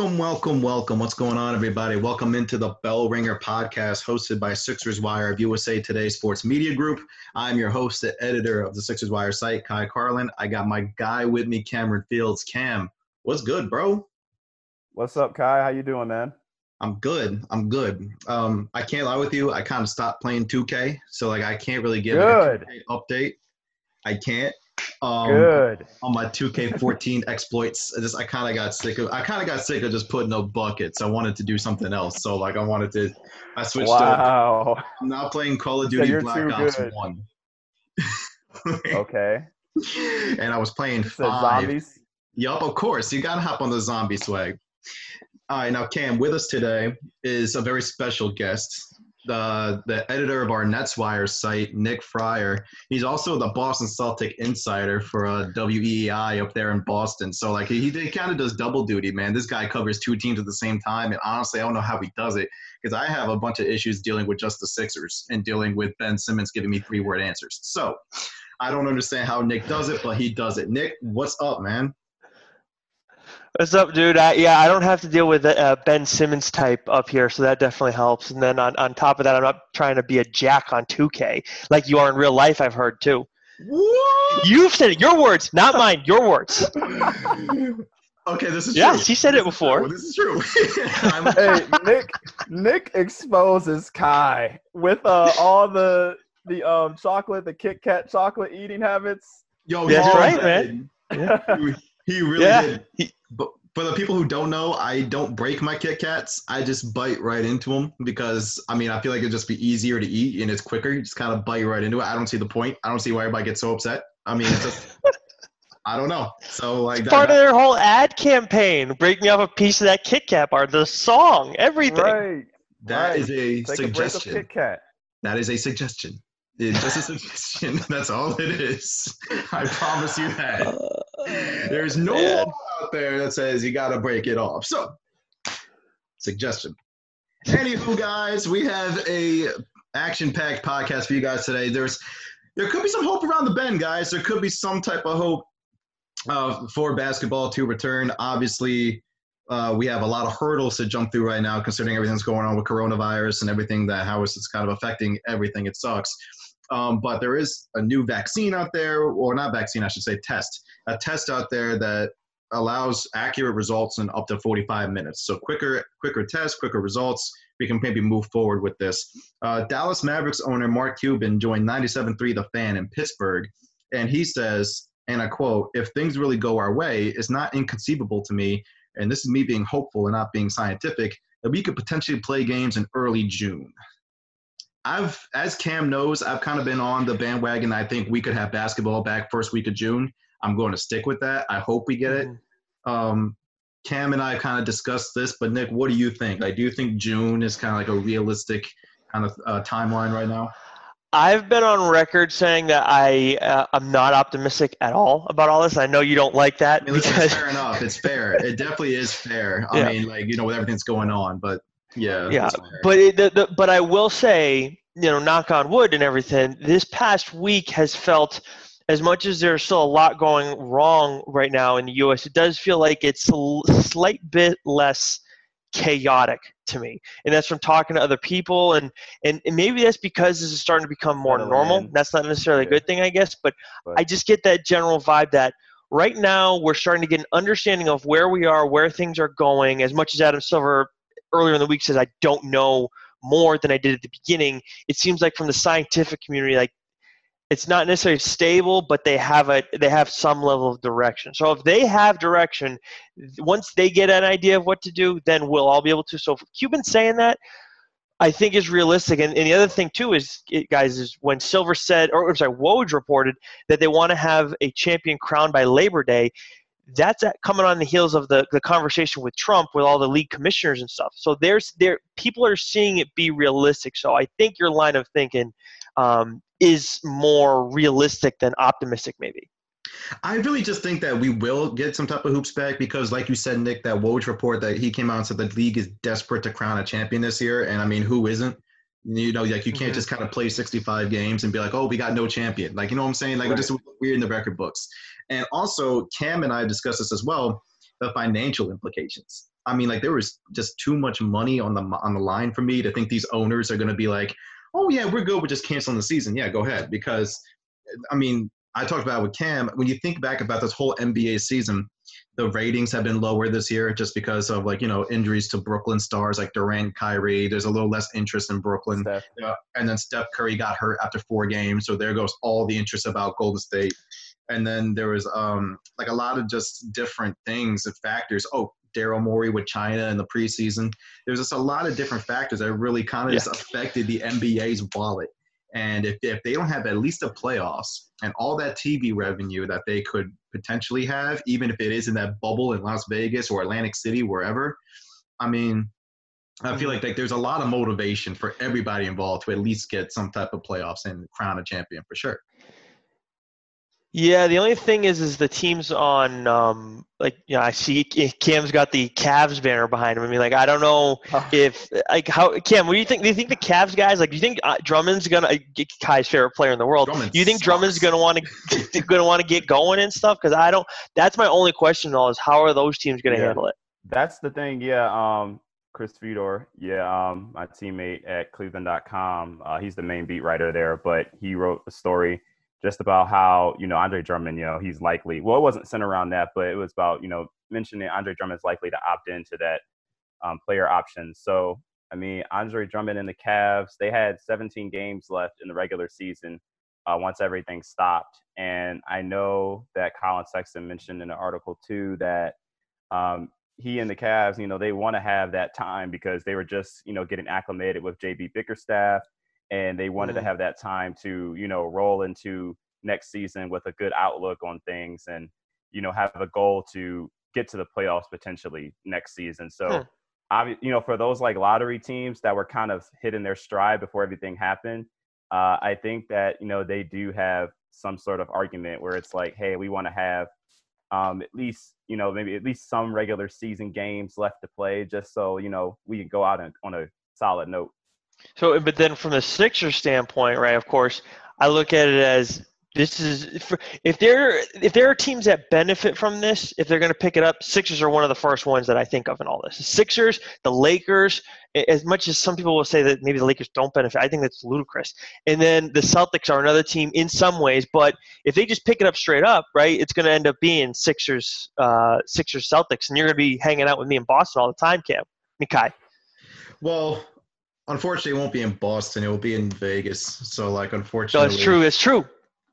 Welcome, welcome, welcome. What's going on, everybody? Welcome into the Bell Ringer podcast hosted by Sixers Wire of USA Today Sports Media Group. I'm your host and editor of the Sixers Wire site, Ky Carlin. I got my guy with me, Cameron Fields. Cam, what's good, bro? What's up, Ky? How you doing, man? I'm good. I'm good. Um, I can't lie with you. I kind of stopped playing 2K, so like I can't really give good. a update. I can't. Um, Good. On my 2K14 exploits, I just I kind of got sick of. I kind of got sick of just putting up buckets. I wanted to do something else. So like I wanted to. I switched. Wow. To, I'm now playing Call of Duty so Black Ops good. One. okay. And I was playing five. Zombies. Yup, of course. You gotta hop on the zombie swag. All right, now Cam, with us today is a very special guest the the editor of our NetsWire site, Nick Friar. He's also the Boston Celtic insider for uh, WEEI up there in Boston. So like he, he kind of does double duty, man. This guy covers two teams at the same time, and honestly, I don't know how he does it because I have a bunch of issues dealing with just the Sixers and dealing with Ben Simmons giving me three word answers. So I don't understand how Nick does it, but he does it. Nick, what's up, man? What's up, dude? I, yeah, I don't have to deal with a Ben Simmons type up here, so that definitely helps. And then on, on top of that, I'm not trying to be a jack on 2K like you are in real life. I've heard too. What? You've said it. Your words, not mine. Your words. okay, this is yes, true. he said it before. This is true. hey, Nick. Nick exposes Ky with uh, all the the um chocolate, the Kit Kat chocolate eating habits. Yo, That's right, man. Yeah. He, he really Yeah. did. He- But for the people who don't know, I don't break my Kit Kats. I just bite right into them because I mean I feel like it'd just be easier to eat and it's quicker. You just kind of bite right into it. I don't see the point. I don't see why everybody gets so upset. I mean, it's just I don't know. So like that, Part of their whole ad campaign. Break me off a piece of that Kit Kat bar. The song, everything. Right. that right. is a Take a break of suggestion. Kit Kat. That is a suggestion. It's just a suggestion. That's all it is. I promise you that. There's no Man. law out there that says you got to break it off. So, suggestion. Anywho, guys, we have a action-packed podcast for you guys today. There's there could be some hope around the bend, guys. There could be some type of hope uh, for basketball to return. Obviously, uh, we have a lot of hurdles to jump through right now, considering everything that's going on with coronavirus and everything that how it's kind of affecting everything. It sucks. Um, but there is a new vaccine out there, or not vaccine, I should say, test. A test out there that allows accurate results in up to 45 minutes. So quicker, quicker tests, quicker results. We can maybe move forward with this. Uh, Dallas Mavericks owner Mark Cuban joined 97.3 The Fan in Pittsburgh, and he says, and I quote, "If things really go our way, it's not inconceivable to me, and this is me being hopeful and not being scientific, that we could potentially play games in early June." I've, as Cam knows, I've kind of been on the bandwagon. I think we could have basketball back first week of June. I'm going to stick with that. I hope we get it. Um, Cam and I kind of discussed this, but Nick, what do you think? Like, do you think June is kind of like a realistic kind of uh, timeline right now? I've been on record saying that I uh, I'm not optimistic at all about all this. I know you don't like that I mean, listen, because it's fair enough. It's fair. It definitely is fair. I Yeah. mean, like you know, with everything that's going on, but yeah, Yeah, but it, the, the, but I will say, you know, knock on wood and everything. This past week has felt, as much as there's still a lot going wrong right now in the U.S., it does feel like it's a slight bit less chaotic to me, and that's from talking to other people, and and, and maybe that's because this is starting to become more Settling normal. in. That's not necessarily a good thing, I guess, but But- I just get that general vibe that right now we're starting to get an understanding of where we are, where things are going. As much as Adam Silver earlier in the week says, I don't know more than I did at the beginning. It seems like from the scientific community, like it's not necessarily stable, but they have a they have some level of direction. So if they have direction, once they get an idea of what to do, then we'll all be able to. So Cuban saying that, I think is realistic. And, and the other thing too is, guys, is when Silver said, or I'm sorry, Woj reported that they want to have a champion crowned by Labor Day. That's at, coming on the heels of the, the conversation with Trump with all the league commissioners and stuff. So there's there people are seeing it be realistic. So I think your line of thinking um, is more realistic than optimistic, maybe. I really just think that we will get some type of hoops back because, like you said, Nick, that Woj report that he came out and said the league is desperate to crown a champion this year, and I mean, who isn't? You know, like you can't Mhm. just kind of play 65 games and be like, oh, we got no champion. Like, you know what I'm saying? Like, it Right. just weird in the record books. And also, Cam and I discussed this as well the financial implications. I mean, like there was just too much money on the on the line for me to think these owners are going to be like, oh yeah, we're good, we're just canceling the season. Yeah, go ahead. Because, I mean, I talked about with Cam. When you think back about this whole NBA season, the ratings have been lower this year just because of like you know injuries to Brooklyn stars like Durant, Kyrie. There's a little less interest in Brooklyn, Steph. Yeah, and then Steph Curry got hurt after four games, so there goes all the interest about Golden State. And then there was um like a lot of just different things and factors. Oh, Daryl Morey with China in the preseason. There's just a lot of different factors that really kind of Yeah. just affected the NBA's wallet. And if, if they don't have at least a playoffs and all that TV revenue that they could potentially have, even if it is in that bubble in Las Vegas or Atlantic City, wherever, I mean, I feel mm-hmm. like, like there's a lot of motivation for everybody involved to at least get some type of playoffs and crown a champion for sure. Yeah, the only thing is, is the teams on, um, like, you know, I see Cam's got the Cavs banner behind him. I mean, like, I don't know if, like, how Cam, what do you think? Do you think the Cavs guys, like, do you think uh, Drummond's gonna uh, get Ky's favorite player in the world? Drummond do you think sucks. Drummond's gonna want to gonna want to get going and stuff? Because I don't. That's my only question, though, is how are those teams gonna Yeah. handle it? That's the thing, yeah. Um, Chris Fedor, yeah, um, my teammate at Cleveland.com. Uh, he's the main beat writer there, but he wrote a story just about how you know Andre Drummond, you know, he's likely. Well, it wasn't centered around that, but it was about you know mentioning Andre Drummond is likely to opt into that um, player option. So, I mean, Andre Drummond and the Cavs, they had 17 games left in the regular season uh, once everything stopped, and I know that Collin Sexton mentioned in the article too that. Um, he and the Cavs, you know, they want to have that time because they were just, you know, getting acclimated with JB Bickerstaff, and they wanted to Mhm. have that time to, you know, roll into next season with a good outlook on things, and you know, have a goal to get to the playoffs potentially next season. So, obvi- you know, for those like lottery teams that were kind of hitting their stride before everything happened, uh, I think that you know they do have some sort of argument where it's like, hey, we want to have um, at least you know maybe at least some regular season games left to play, just so you know we can go out on a solid note. So, but then from the Sixers standpoint, right? Of course, I look at it as this is if there if there are teams that benefit from this, if they're going to pick it up, Sixers are one of the first ones that I think of in all this. The Sixers, the Lakers, as much as some people will say that maybe the Lakers don't benefit, I think that's ludicrous. And then the Celtics are another team in some ways, but if they just pick it up straight up, right, it's going to end up being Sixers, uh, Sixers, Celtics, and you're going to be hanging out with me in Boston all the time, Cam. Nikai. Well, unfortunately, it won't be in Boston. It will be in Vegas. So, like, No, unfortunately, it's true. It's true.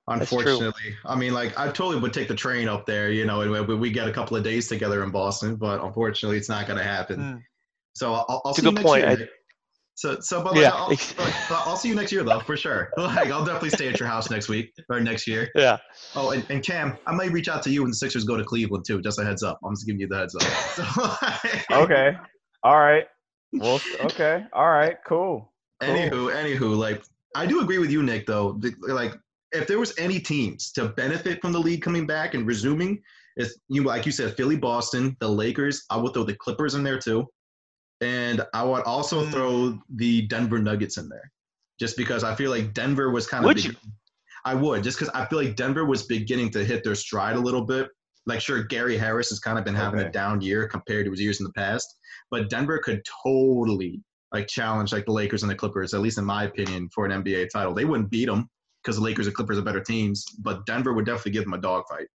Unfortunately, I mean, like, I totally would take the train up there, you know, and we, we get a couple of days together in Boston. But unfortunately, it's not going to happen. Mm. So I'll, I'll see you next point. year. I- So, so, but like, Yeah. I'll, like, I'll see you next year though, for sure. Like, I'll definitely stay at your house next week or next year. Yeah. Oh, and, and Cam, I might reach out to you when the Sixers go to Cleveland too. Just a heads up. I'm just giving you the heads up. So, Okay, all right. Well, okay, all right, cool. Cool. Anywho, anywho, like I do agree with you, Nick. Though, like if there was any teams to benefit from the league coming back and resuming, it's you like you said, Philly, Boston, the Lakers. I would throw the Clippers in there too, and I would also Mm. throw the Denver Nuggets in there, just because I feel like Denver was kind of. Would you? I would, just because I feel like Denver was beginning to hit their stride a little bit. Like, sure, Gary Harris has kind of been having a down year compared to his years in the past, but Denver could totally like challenge like the Lakers and the Clippers, at least in my opinion, for an NBA title. They wouldn't beat them because the Lakers and Clippers are better teams, but Denver would definitely give them a dogfight.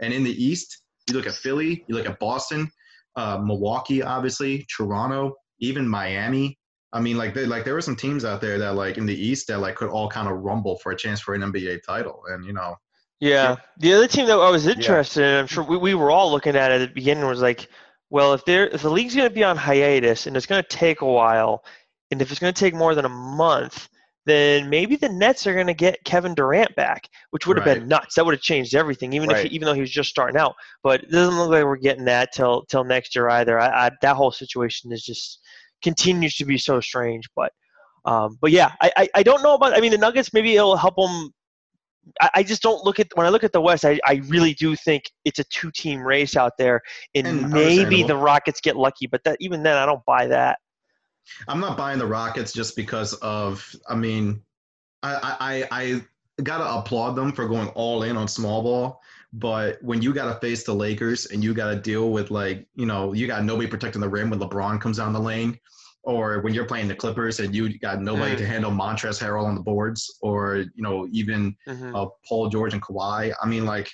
And in the East, you look at Philly, you look at Boston, uh, Milwaukee, obviously, Toronto, even Miami. I mean, like, they, like there were some teams out there that, like, in the East that like could all kind of rumble for a chance for an NBA title. And you know, Yeah. The other team that I was interested in, I'm sure we, we were all looking at it at the beginning, was like, well, if there if the league's going to be on hiatus and it's going to take a while, and if it's going to take more than a month, then maybe the Nets are going to get Kevin Durant back, which would have been nuts. That would have changed everything, even if Right. he, even though he was just starting out. But it doesn't look like we're getting that till till next year either. I, I, that whole situation is just continues to be so strange. But um, but yeah, I, I I don't know about. I mean, the Nuggets maybe it'll help them I, I just don't look at when I look at the West. I, I really do think it's a two team race out there, and, And maybe the Rockets get lucky. But that even then, I don't buy that. I'm not buying the Rockets just because of. I mean, I I, I gotta applaud them for going all in on small ball. But when you got to face the Lakers and you got to deal with like, you know, you got nobody protecting the rim when LeBron comes down the lane, or when you're playing the Clippers and you got nobody Mm. to handle Montrezl Harrell on the boards, or you know even Mhm. uh, Paul George and Kawhi. I mean, like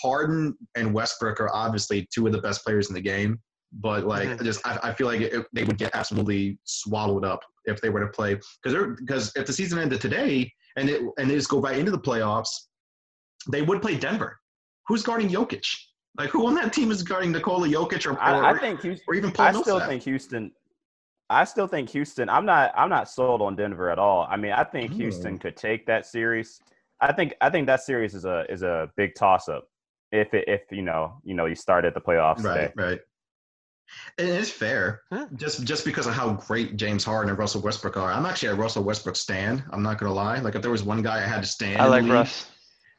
Harden and Westbrook are obviously two of the best players in the game, but like Mhm. I just I, I feel like it, they would get absolutely swallowed up if they were to play because they're because if the season ended today and it and they just go right into the playoffs, they would play Denver. Who's guarding Jokic? Like who on that team is guarding Nikola Jokic or, or, I, I think Houston. or even Paul I still Millsap? think Houston. I still think Houston. I'm not. I'm not sold on Denver at all. I mean, I think Houston could take that series. I think. I think that series is a is a big toss up. If it, if you know you know you started the playoffs Right, today. right. And it's fair, Huh. just just because of how great James Harden and Russell Westbrook are. I'm actually a Russell Westbrook stan. I'm not gonna lie. Like if there was one guy I had to stand, I in the like league, Russ.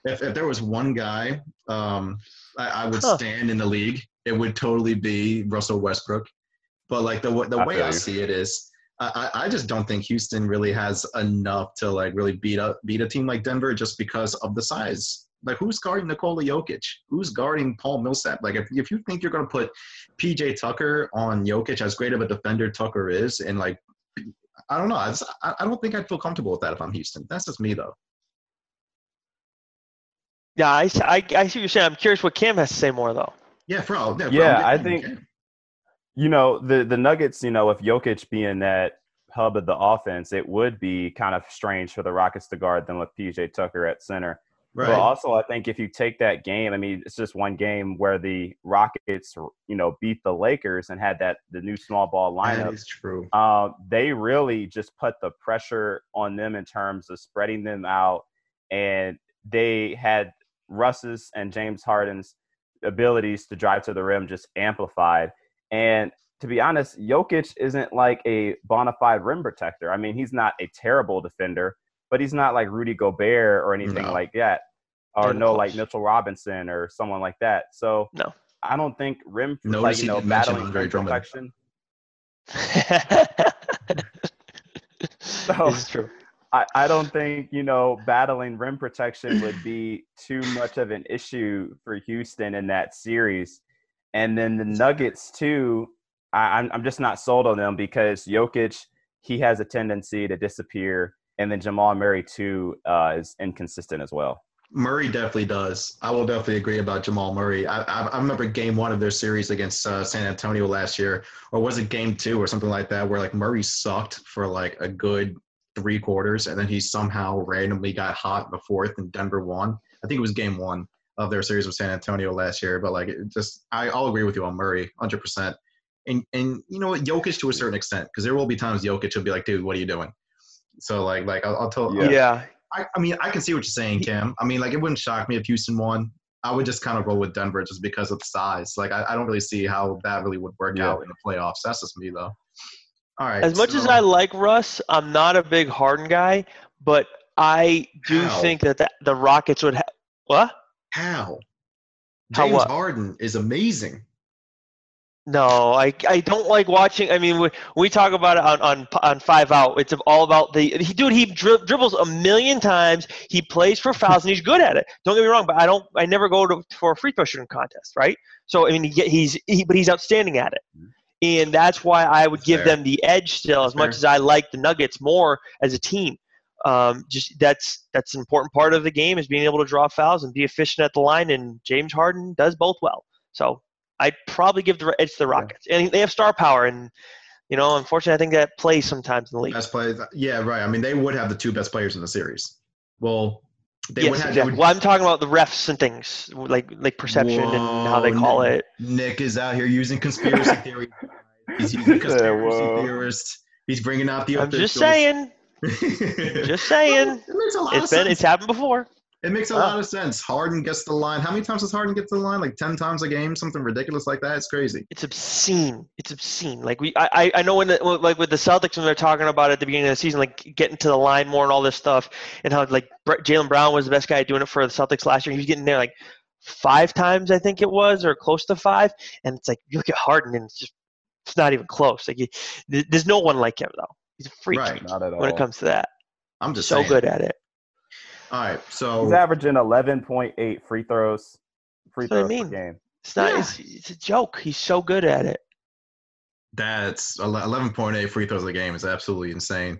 If if there was one guy, um, I, I would Huh. stand in the league. It would totally be Russell Westbrook. But like the the I way I you. see it is, I, I I just don't think Houston really has enough to like really beat up beat a team like Denver just because of the size. Like who's guarding Nikola Jokic? Who's guarding Paul Millsap? Like if, if you think you're gonna put PJ Tucker on Jokic, as great of a defender Tucker is, and like I don't know, I, just, I I don't think I'd feel comfortable with that if I'm Houston. That's just me though. Yeah, I I see what you're saying. I'm curious what Cam has to say more though. Yeah, for all. Yeah, Yeah, I'm I getting- think- You know the the Nuggets. You know, with Jokic being that hub of the offense, it would be kind of strange for the Rockets to guard them with PJ Tucker at center. right. But also, I think if you take that game, I mean, it's just one game where the Rockets, you know, beat the Lakers and had that the new small ball that lineup. is true. Uh, they really just put the pressure on them in terms of spreading them out, and they had Russ's and James Harden's abilities to drive to the rim just amplified. And to be honest, Jokic isn't like a bona fide rim protector. I mean, he's not a terrible defender, but he's not like Rudy Gobert or anything No. like that, or no like. Mitchell Robinson or someone like that. So No. I don't think rim Notice like you know battling Andre rim Drummond. protection. it's true. I, I don't think you know battling rim protection would be too much of an issue for Houston in that series, and then the Nuggets too. I, I'm I'm just not sold on them because Jokic he has a tendency to disappear, and then Jamal Murray too uh, is inconsistent as well. Murray definitely does. I will definitely agree about Jamal Murray. I, I, I remember game one of their series against uh, San Antonio last year, or was it game two or something like that, where like Murray sucked for like a good three quarters, and then he somehow randomly got hot in the fourth, and Denver won. I think it was game one of their series with San Antonio last year. But like, just I, I'll agree with you on Murray, hundred percent. And and you know what, Jokic to a certain extent, because there will be times Jokic will be like, dude, what are you doing? So like like I'll, I'll tell. Yeah. Yeah. I, I mean, I can see what you're saying, Cam. I mean, like, it wouldn't shock me if Houston won. I would just kind of roll with Denver just because of the size. Like, I, I don't really see how that really would work Yeah. out in the playoffs. That's just me, though. All right. As much as I like Russ, I'm not a big Harden guy, but I do How? think that the, the Rockets would have. What? How How James what? Harden is amazing. No, I, I don't like watching. I mean, we, we talk about it on, on on Five Out. It's all about the he, dude. He dri- dribbles a million times. He plays for fouls and he's good at it. Don't get me wrong, but I don't. I never go to for a free throw shooting contest, right? So I mean, he, he's he, but he's outstanding at it, mm-hmm. and that's why I would That's give fair. them the edge still. As That's much as I like the Nuggets more as a team, um, just that's that's an important part of the game is being able to draw fouls and be efficient at the line. And James Harden does both well. So I'd probably give the edge to the Rockets, and they have star power. And you know, unfortunately, I think that plays sometimes in the league. Best players. Yeah, right. I mean, they would have the two best players in the series. Well, they yes, would have. exactly. would- Well, I'm talking about the refs and things like like perception and how they call Nick- it. Nick is out here using conspiracy theory. He's using conspiracy "Whoa." theorist. He's bringing out the I'm just saying. Just saying. It makes a lot It's of been sense. it's happened before. It makes a Wow. lot of sense. Harden gets the line. How many times does Harden get to the line? Like ten times a game, something ridiculous like that. It's crazy. It's obscene. It's obscene. Like we, I, I- know when, the, like with the Celtics when they're talking about it at the beginning of the season, like getting to the line more and all this stuff, and how like Jaylen Brown was the best guy doing it for the Celtics last year. He was getting there like five times, I think it was, or close to five. And it's like you look at Harden, and it's just it's not even close. Like he, there's no one like him though. He's a freak Right. Not at all. when it comes to that. I'm just So saying. good at it. All right. So he's averaging 11.8 free throws. free That's what I throws mean. per game. It's not. Yeah. It's, it's a joke. He's so good at it. That's 11.8 free throws a game is absolutely insane.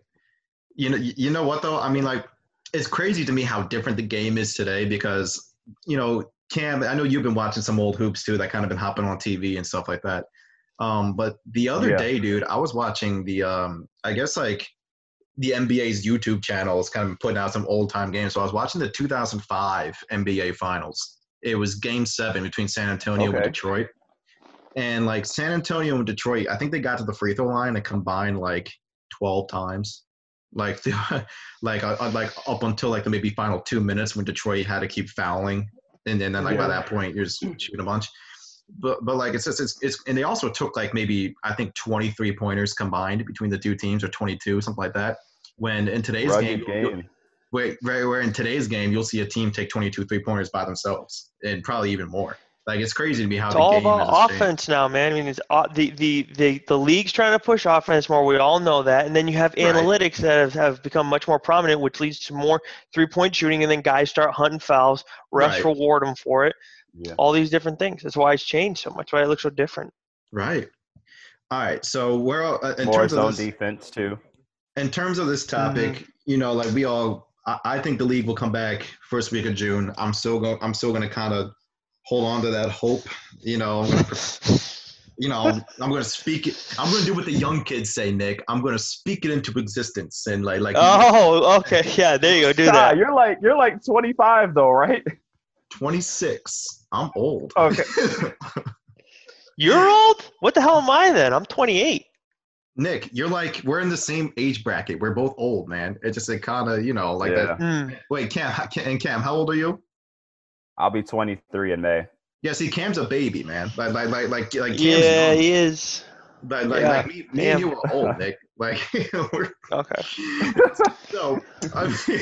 You know, you know what though? I mean, like, it's crazy to me how different the game is today because you know, Cam. I know you've been watching some old hoops too that kind of been hopping on TV and stuff like that. Um, but the other Yeah. day, dude, I was watching the um, I guess like the NBA's YouTube channel is kind of putting out some old time games. So I was watching the 2005 NBA Finals. It was Game Seven between San Antonio and Detroit. And like San Antonio and Detroit, I think they got to the free throw line and combined like 12 times. Like, like, uh, uh, like up until like the maybe final two minutes when Detroit had to keep fouling, and then, then like by that point you're just shooting a bunch. But but like it's just it's, it's and they also took like maybe I think 23 pointers combined between the two teams or 22 something like that. When in today's Rugged game, you'll- game. where, where, where in today's game you'll see a team take 22 three pointers by themselves and probably even more. Like it's crazy to me how It's the all game has about changed. offense now, man. I mean, it's uh, the, the the the league's trying to push offense more. We all know that, and then you have Right. analytics that have, have become much more prominent, which leads to more three point shooting, and then guys start hunting fouls. Refs Right. reward them for it. Yeah. All these different things. That's why it's changed so much. Why it looks so different. Right. All right. So we're uh, in More terms zone of this, defense too. in terms of this topic, Mm-hmm. you know, like we all, I, I think the league will come back first week of June. I'm still going. I'm still going to kind of hold on to that hope. You know, you know, I'm going to speak it. I'm going to do what the young kids say, Nick. I'm going to speak it into existence and like, like Oh, okay. Yeah, there you go. Do Nah, that. you're like you're like 25 though, right? 26. I'm old. Okay. You're old? What the hell am I then? I'm 28. Nick, you're like we're in the same age bracket. We're both old, man. It's just it kind of you know like Yeah. that. Hmm. Wait, Cam, how- Cam- and Cam, how old are you? I'll be 23 in May. Yeah, see, Cam's a baby, man. Like, like, like, like, like Cam's Yeah, young. he is. Like, like, yeah, like me, me damn. and you are old, Nick. Like, we're, Okay. so, I mean,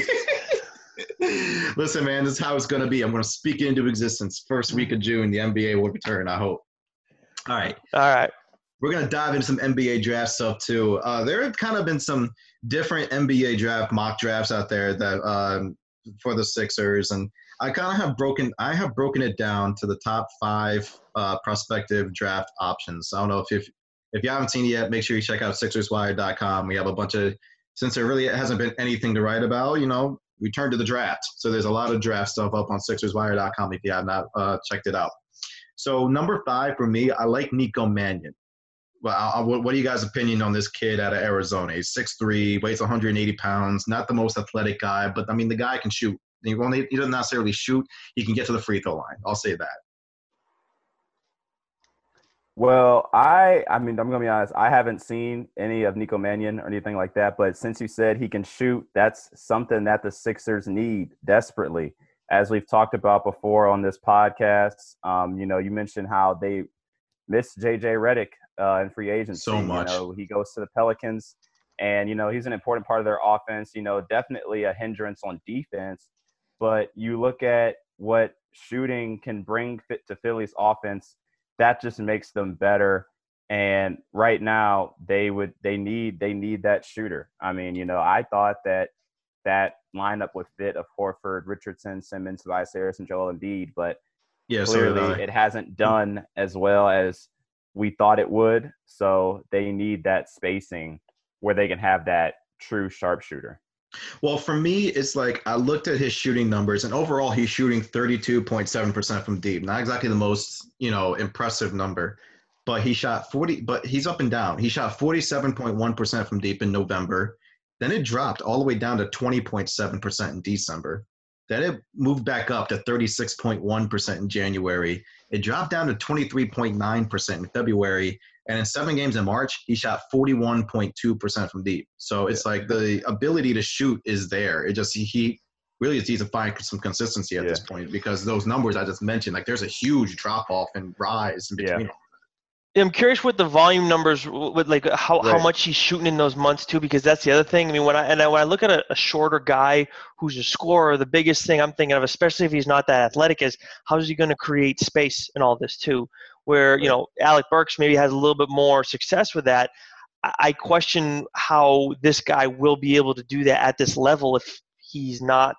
listen, man, this is how it's gonna be. I'm gonna speak it into existence. First week of June, the NBA will return. I hope. All right. All right. We're gonna dive into some NBA draft stuff too. Uh, there have kind of been some different NBA draft mock drafts out there that um, for the Sixers, and I kind of have broken. I have broken it down to the top five uh, prospective draft options. I don't know if if if you haven't seen it yet, make sure you check out SixersWire.com. We have a bunch of since there really hasn't been anything to write about. You know, we turn to the draft, so there's a lot of draft stuff up on SixersWire.com if you have not uh, checked it out. So number five for me, I like Nico Mannion. Well, I, I- what are you guys' opinion on this kid out of Arizona? He's 6'3", weighs 180 pounds, not the most athletic guy, but I mean the guy can shoot. He, won't, he doesn't necessarily shoot. He can get to the free throw line. I'll say that. Well, I I mean I'm gonna be honest. I haven't seen any of Nico Mannion or anything like that. But since you said he can shoot, that's something that the Sixers need desperately. As we've talked about before on this podcast, um, you know, you mentioned how they miss JJ Redick uh, in free agency. So much. You know, he goes to the Pelicans, and you know he's an important part of their offense. You know, definitely a hindrance on defense. But you look at what shooting can bring fit to Philly's offense that just makes them better. And right now they would they need they need that shooter. I mean you know i thought that that lineup would fit of horford richardson simmons tobias harris and joel Embiid, but Yeah, clearly I. it hasn't done as well as we thought it would. So they need that spacing where they can have that true sharpshooter Well, for me, it's like I looked at his shooting numbers, and overall, he's shooting 32.7% from deep. Not exactly the most, you know, impressive number, but he shot 40. But he's up and down. He shot 47.1% from deep in November. Then it dropped all the way down to 20.7% in December. Then it moved back up to 36.1% in January. It dropped down to 23.9% in February. And in seven games in March, he shot 41.2% from deep. So it's like the ability to shoot is there. It just, he, really just needs to find some consistency at this point because those numbers I just mentioned, like there's a huge drop off and rise in Yeah. I'm curious what the volume numbers with like uh, how, how much he's shooting in those months too, because that's the other thing. I mean, when I and I, when I look at a, a shorter guy who's a scorer, the biggest thing I'm thinking of, especially if he's not that athletic, is how is he going to create space in all this too? Where you know Alec Burks maybe has a little bit more success with that. I, I question how this guy will be able to do that at this level if he's not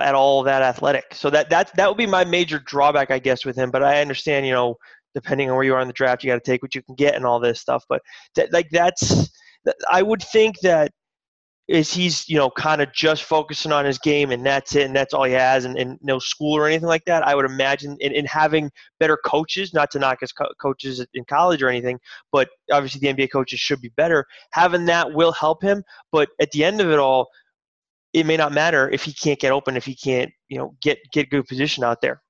at all that athletic. So that that that would be my major drawback, I guess, with him. But I understand, you know, depending on where you are in the draft, you got to take what you can get and all this stuff. But that, like that's, I would think that is he's you know kind of just focusing on his game and that's it and that's all he has and, and no school or anything like that i would imagine in, in having better coaches not to knock his co- coaches in college or anything but obviously the nba coaches should be better having that will help him but at the end of it all it may not matter if he can't get open if he can't you know get get good position out there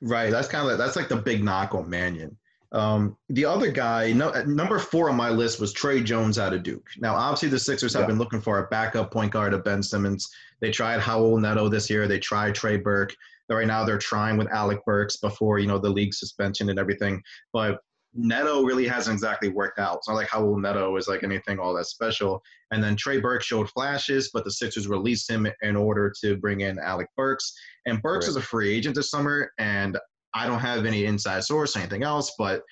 right that's kind of like, that's like the big knock on mannion um, the other guy, no, number four on my list was Tre Jones out of Duke. Now, obviously, the Sixers have yeah. been looking for a backup point guard of Ben Simmons. They tried Raul Neto this year. They tried Trey Burke. Right now, they're trying with Alec Burks before you know the league suspension and everything. But Neto really hasn't exactly worked out. It's not like Raul Neto is like anything all that special. And then Trey Burke showed flashes, but the Sixers released him in order to bring in Alec Burks. And Burks right. is a free agent this summer, and I don't have any inside source or anything else, but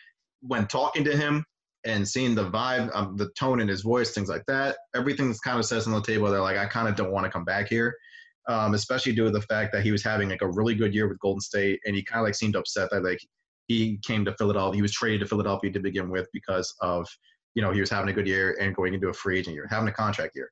when talking to him and seeing the vibe, um, the tone in his voice, things like that, everything that's kind of says on the table, they're like, I kind of don't want to come back here. Um, especially due to the fact that he was having like a really good year with Golden State, and he kind of like seemed upset that like he came to Philadelphia, he was traded to Philadelphia to begin with because of you know he was having a good year and going into a free agent year, having a contract year.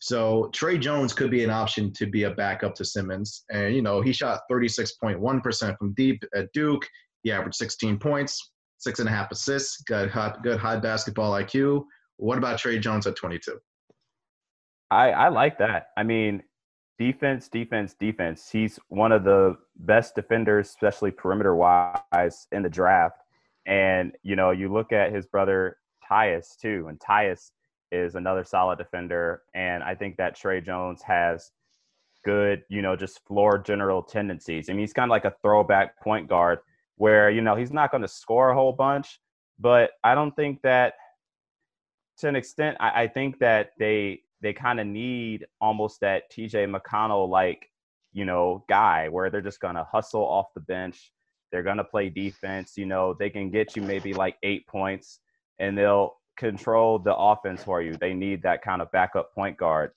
So Tre Jones could be an option to be a backup to Simmons. And, you know, he shot 36.1% from deep at Duke. He averaged 16 points, six and a half assists, good, hot, good high basketball IQ. What about Tre Jones at 22? I, I like that. I mean, defense, defense, defense. He's one of the best defenders, especially perimeter wise, in the draft. And, you know, you look at his brother Tyus, too, and Tyus is another solid defender. And I think that Tre Jones has good, you know, just floor general tendencies. I mean, he's kind of like a throwback point guard where, you know, he's not going to score a whole bunch, but I don't think that to an extent, I, I think that they they kind of need almost that TJ McConnell like, you know, guy where they're just gonna hustle off the bench. They're gonna play defense, you know, they can get you maybe like eight points and they'll control the offense for you. They need that kind of backup point guard.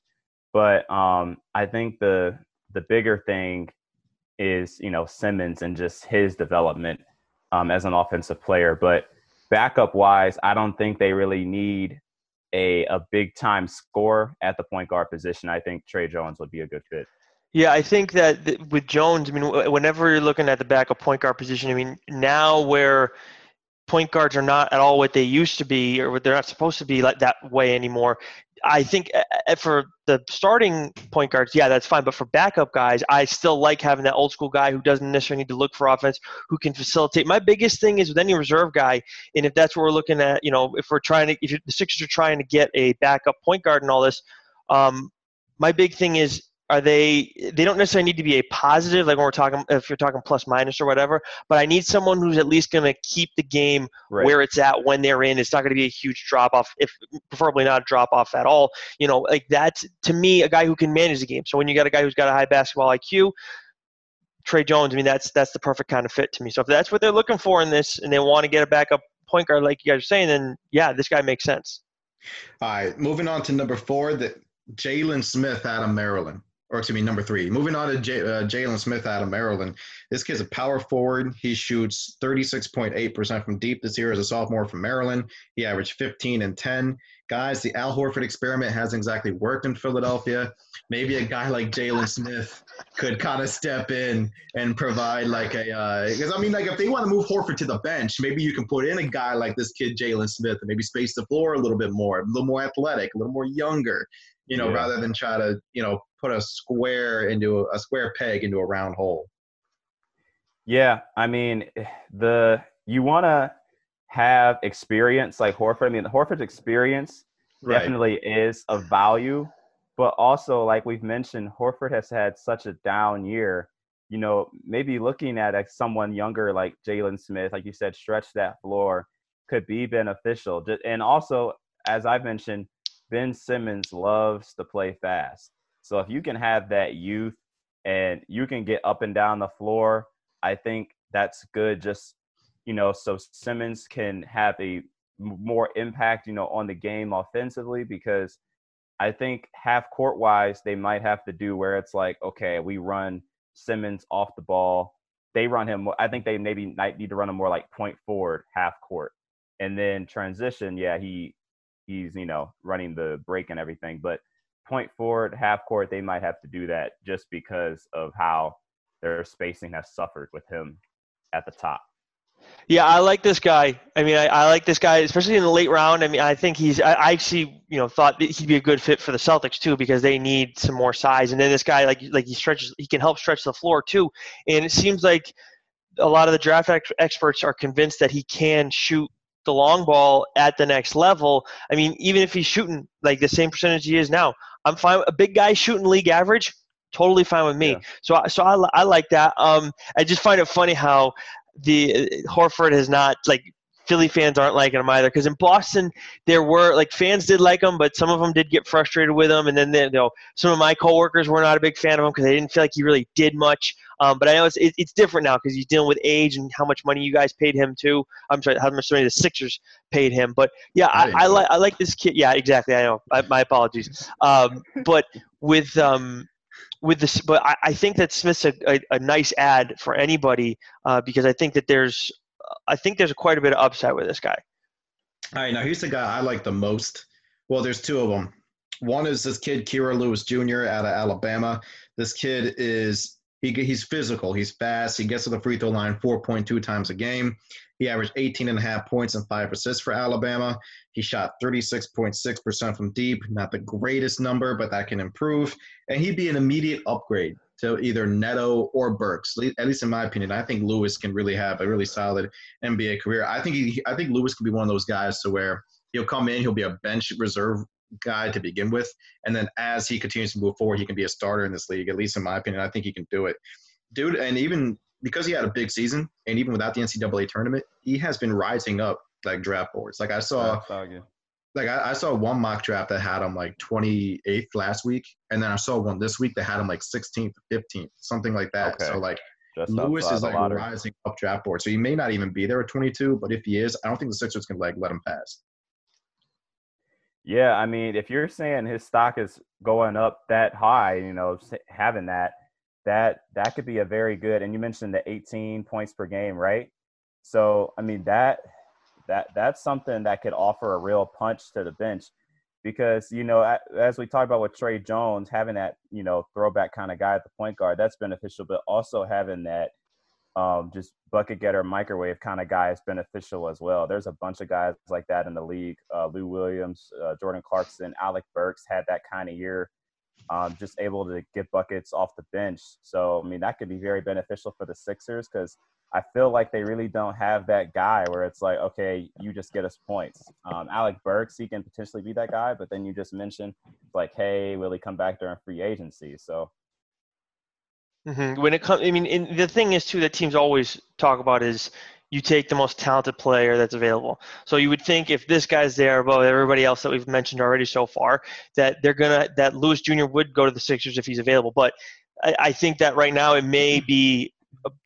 But um, I think the the bigger thing is you know Simmons and just his development um, as an offensive player. But backup wise, I don't think they really need a a big time score at the point guard position. I think Tre Jones would be a good fit. Yeah, I think that with Jones, I mean, whenever you're looking at the backup point guard position, I mean, now where point guards are not at all what they used to be, or what they're not supposed to be like that way anymore. I think uh, uh, uh, for the starting point guards, yeah, that's fine. But for backup guys, I still like having that old school guy who doesn't necessarily need to look for offense, who can facilitate. My biggest thing is with any reserve guy, and if that's what we're looking at, you know, if we're trying to, if the Sixers are trying to get a backup point guard and all this, um, my big thing is are they they don't necessarily need to be a positive like when we're talking if you're talking plus minus or whatever but i need someone who's at least going to keep the game right. where it's at when they're in it's not going to be a huge drop off if preferably not a drop off at all you know like that's to me a guy who can manage the game so when you got a guy who's got a high basketball iq Tre Jones, I mean, that's that's the perfect kind of fit to me. So if that's what they're looking for in this, and they want to get a backup point guard like you guys are saying, then yeah, this guy makes sense. All right, moving on to number four, that Jalen Smith out of Maryland or excuse me, number three. Moving on to J- uh, Jalen Smith out of Maryland. This kid's a power forward. He shoots 36.8% from deep this year as a sophomore from Maryland. He averaged 15 and 10. Guys, the Al Horford experiment hasn't exactly worked in Philadelphia. Maybe a guy like Jalen Smith could kind of step in and provide like a because uh, I mean like if they want to move Horford to the bench, maybe you can put in a guy like this kid Jalen Smith and maybe space the floor a little bit more, a little more athletic, a little more younger, you know, yeah. rather than try to you know put a square into a, a square peg into a round hole. Yeah, I mean, the you want to have experience like Horford. I mean, Horford's experience right. definitely is of value, but also like we've mentioned, Horford has had such a down year. You know, maybe looking at like someone younger like Jalen Smith, like you said, stretch that floor could be beneficial. And also, as I've mentioned, Ben Simmons loves to play fast. So if you can have that youth and you can get up and down the floor, I think that's good. Just you know, so Simmons can have a more impact, you know, on the game offensively because I think half court wise, they might have to do where it's like, okay, we run Simmons off the ball. They run him. I think they maybe might need to run him more like point forward, half court, and then transition. Yeah, he he's you know running the break and everything, but point forward, half court, they might have to do that just because of how their spacing has suffered with him at the top. Yeah, I like this guy. I mean, I, I, like this guy, especially in the late round. I mean, I think he's. I, I actually, you know, thought that he'd be a good fit for the Celtics too because they need some more size. And then this guy, like, like he stretches, he can help stretch the floor too. And it seems like a lot of the draft ex- experts are convinced that he can shoot the long ball at the next level. I mean, even if he's shooting like the same percentage he is now, I'm fine. A big guy shooting league average, totally fine with me. Yeah. So, so I, I like that. Um, I just find it funny how the Horford has not like Philly fans aren't liking him either because in Boston there were like fans did like him, but some of them did get frustrated with him, and then they, you know some of my coworkers were not a big fan of him because they didn't feel like he really did much. Um, but I know it's it, it's different now because he's dealing with age and how much money you guys paid him too. I'm sorry, how much money the Sixers paid him. But yeah, I, I like I like this kid. Yeah, exactly. I know. I, my apologies. Um, but with um, with this, but I, I think that Smith's a, a, a nice ad for anybody uh, because I think that there's, I think there's quite a bit of upside with this guy. All right, now here's the guy I like the most. Well, there's two of them. One is this kid Kira Lewis Jr. out of Alabama. This kid is he, he's physical. He's fast. He gets to the free throw line 4.2 times a game. He averaged 18 and a half points and five assists for Alabama. He shot 36.6% from deep. Not the greatest number, but that can improve. And he'd be an immediate upgrade to either Neto or Burks. At least in my opinion, I think Lewis can really have a really solid NBA career. I think he, I think Lewis can be one of those guys to where he'll come in, he'll be a bench reserve guy to begin with, and then as he continues to move forward, he can be a starter in this league. At least in my opinion, I think he can do it, dude. And even because he had a big season, and even without the NCAA tournament, he has been rising up like draft boards. Like I saw, like I, I, saw one mock draft that had him like 28th last week, and then I saw one this week that had him like 16th, 15th, something like that. Okay. So like Just Lewis is like rising up draft board, so he may not even be there at 22. But if he is, I don't think the Sixers can like let him pass. Yeah, I mean, if you're saying his stock is going up that high, you know, having that, that that could be a very good. And you mentioned the 18 points per game, right? So I mean that that that's something that could offer a real punch to the bench because you know as we talked about with Tre Jones having that you know throwback kind of guy at the point guard that's beneficial, but also having that um, just bucket getter microwave kind of guy is beneficial as well. There's a bunch of guys like that in the league. Uh, Lou Williams, uh, Jordan Clarkson, Alec Burks had that kind of year um, just able to get buckets off the bench. So, I mean, that could be very beneficial for the Sixers because I feel like they really don't have that guy where it's like, okay, you just get us points. Um, Alec Burks, he can potentially be that guy, but then you just mentioned, like, hey, will he come back during free agency? So, mm-hmm. when it comes, I mean, the thing is, too, that teams always talk about is you take the most talented player that's available. So you would think if this guy's there above everybody else that we've mentioned already so far, that they're gonna that Lewis Jr. would go to the Sixers if he's available. But I, I think that right now it may be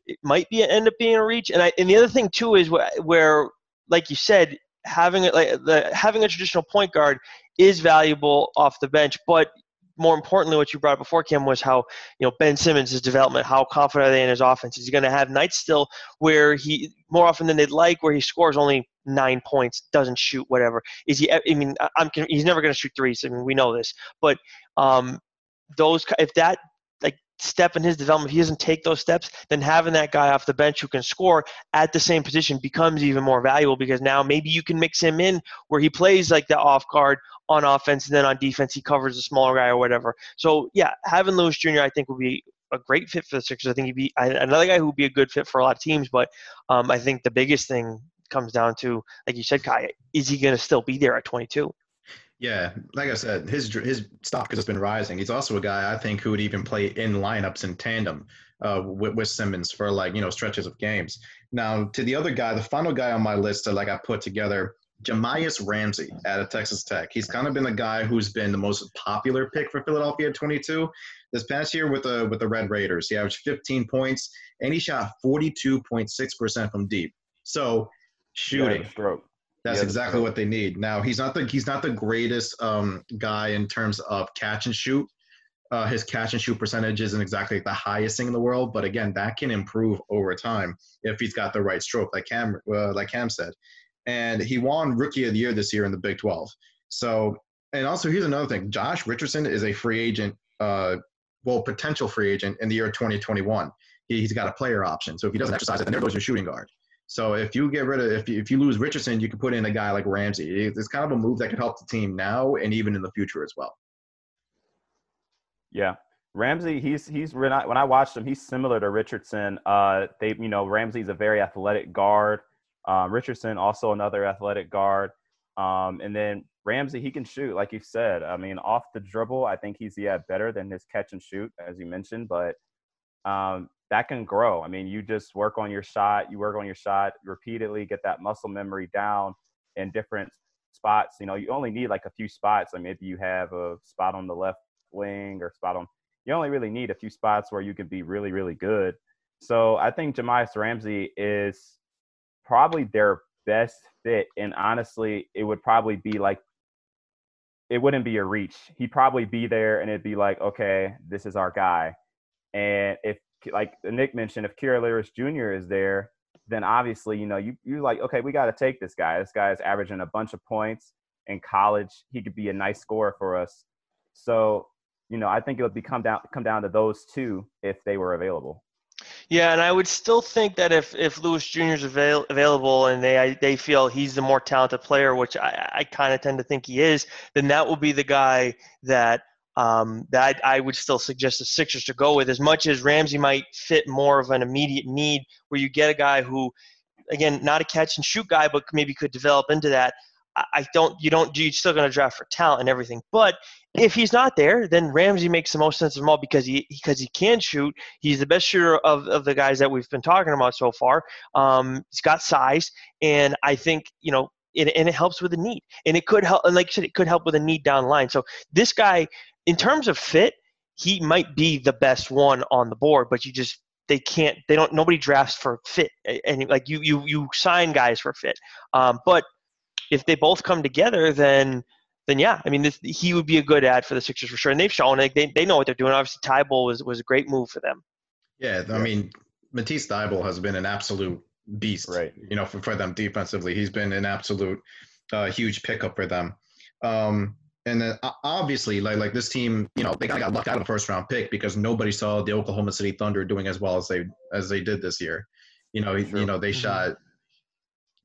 it might be end up being a reach. And I and the other thing too is where, where like you said, having like the having a traditional point guard is valuable off the bench, but more importantly, what you brought up before, Cam, was how you know Ben Simmons' development. How confident are they in his offense? Is he going to have nights still where he more often than they'd like, where he scores only nine points, doesn't shoot, whatever? Is he? I mean, I'm he's never going to shoot threes. I mean, we know this, but um, those if that step in his development, if he doesn't take those steps, then having that guy off the bench who can score at the same position becomes even more valuable because now maybe you can mix him in where he plays like the off guard on offense, and then on defense he covers a smaller guy or whatever. So yeah, having Lewis Jr. I think would be a great fit for the Sixers. I think he'd be another guy who would be a good fit for a lot of teams. But um, I think the biggest thing comes down to, like you said, Ky, is he going to still be there at 22? Yeah, like I said, his his stock has been rising. He's also a guy I think who would even play in lineups in tandem uh, with, with Simmons for like you know stretches of games. Now to the other guy, the final guy on my list that like I put together Jahmi'us Ramsey out of Texas Tech. He's kind of been the guy who's been the most popular pick for Philadelphia at 22. This past year with the with the Red Raiders, he averaged 15 points and he shot 42.6% from deep. So shooting, That's Yeah, exactly what they need. Now he's not the he's not the greatest um, guy in terms of catch and shoot. Uh, his catch and shoot percentage isn't exactly the highest thing in the world, but again, that can improve over time if he's got the right stroke, like Cam uh, like Cam said. And he won Rookie of the Year this year in the Big 12. So, and also here's another thing: Josh Richardson is a free agent, uh, well, potential free agent in the year 2021. He, he's got a player option, so if he doesn't exercise it, then there goes your shooting guard. So if you get rid of if you, if you lose Richardson, you can put in a guy like Ramsey. It's kind of a move that could help the team now and even in the future as well. Yeah. Ramsey, he's he's when I when I watched him, he's similar to Richardson. Uh, they you know Ramsey's a very athletic guard. Um, Richardson also another athletic guard. Um, and then Ramsey, he can shoot, like you said. I mean, off the dribble, I think he's yeah better than his catch and shoot, as you mentioned. But um, that can grow. I mean, you just work on your shot, you work on your shot repeatedly, get that muscle memory down in different spots. You know, you only need like a few spots. Like maybe you have a spot on the left wing or spot on. You only really need a few spots where you can be really, really good. So I think Jahmi'us Ramsey is probably their best fit, and honestly, it would probably be like it wouldn't be a reach. He'd probably be there, and it'd be like, okay, this is our guy. And if, like Nick mentioned, if Kira Lewis Jr. is there, then obviously, you know, you you're like, okay, we got to take this guy. This guy is averaging a bunch of points in college. He could be a nice scorer for us. So, you know, I think it would be come down come down to those two if they were available. Yeah, and I would still think that if if Lewis Jr. is avail- available and they I, they feel he's the more talented player, which I, I kind of tend to think he is, then that will be the guy that um, that I would still suggest the Sixers to go with. As much as Ramsey might fit more of an immediate need, where you get a guy who, again, not a catch and shoot guy, but maybe could develop into that. I, I don't. You don't. You're still going to draft for talent and everything, but if he's not there, then Ramsey makes the most sense of them all because he because he can shoot. He's the best shooter of, of the guys that we've been talking about so far. Um, he's got size, and I think you know, it, and it helps with the need, and it could help. Like you said, it could help with a need down the line. So this guy, in terms of fit, he might be the best one on the board, but you just they can't. They don't. Nobody drafts for fit, and like you you you sign guys for fit. Um, but if they both come together, then then yeah, I mean, this, he would be a good ad for the Sixers for sure. And they've shown like they, they know what they're doing. Obviously, Thybulle was was a great move for them. Yeah, I mean, Matisse Thybulle has been an absolute beast. Right. You know, for, for them defensively, he's been an absolute uh, huge pickup for them. Um, and then obviously, like like this team, you know, they kind of got lucked out of a first round pick because nobody saw the Oklahoma City Thunder doing as well as they as they did this year. You know, True. you know they Mhm. shot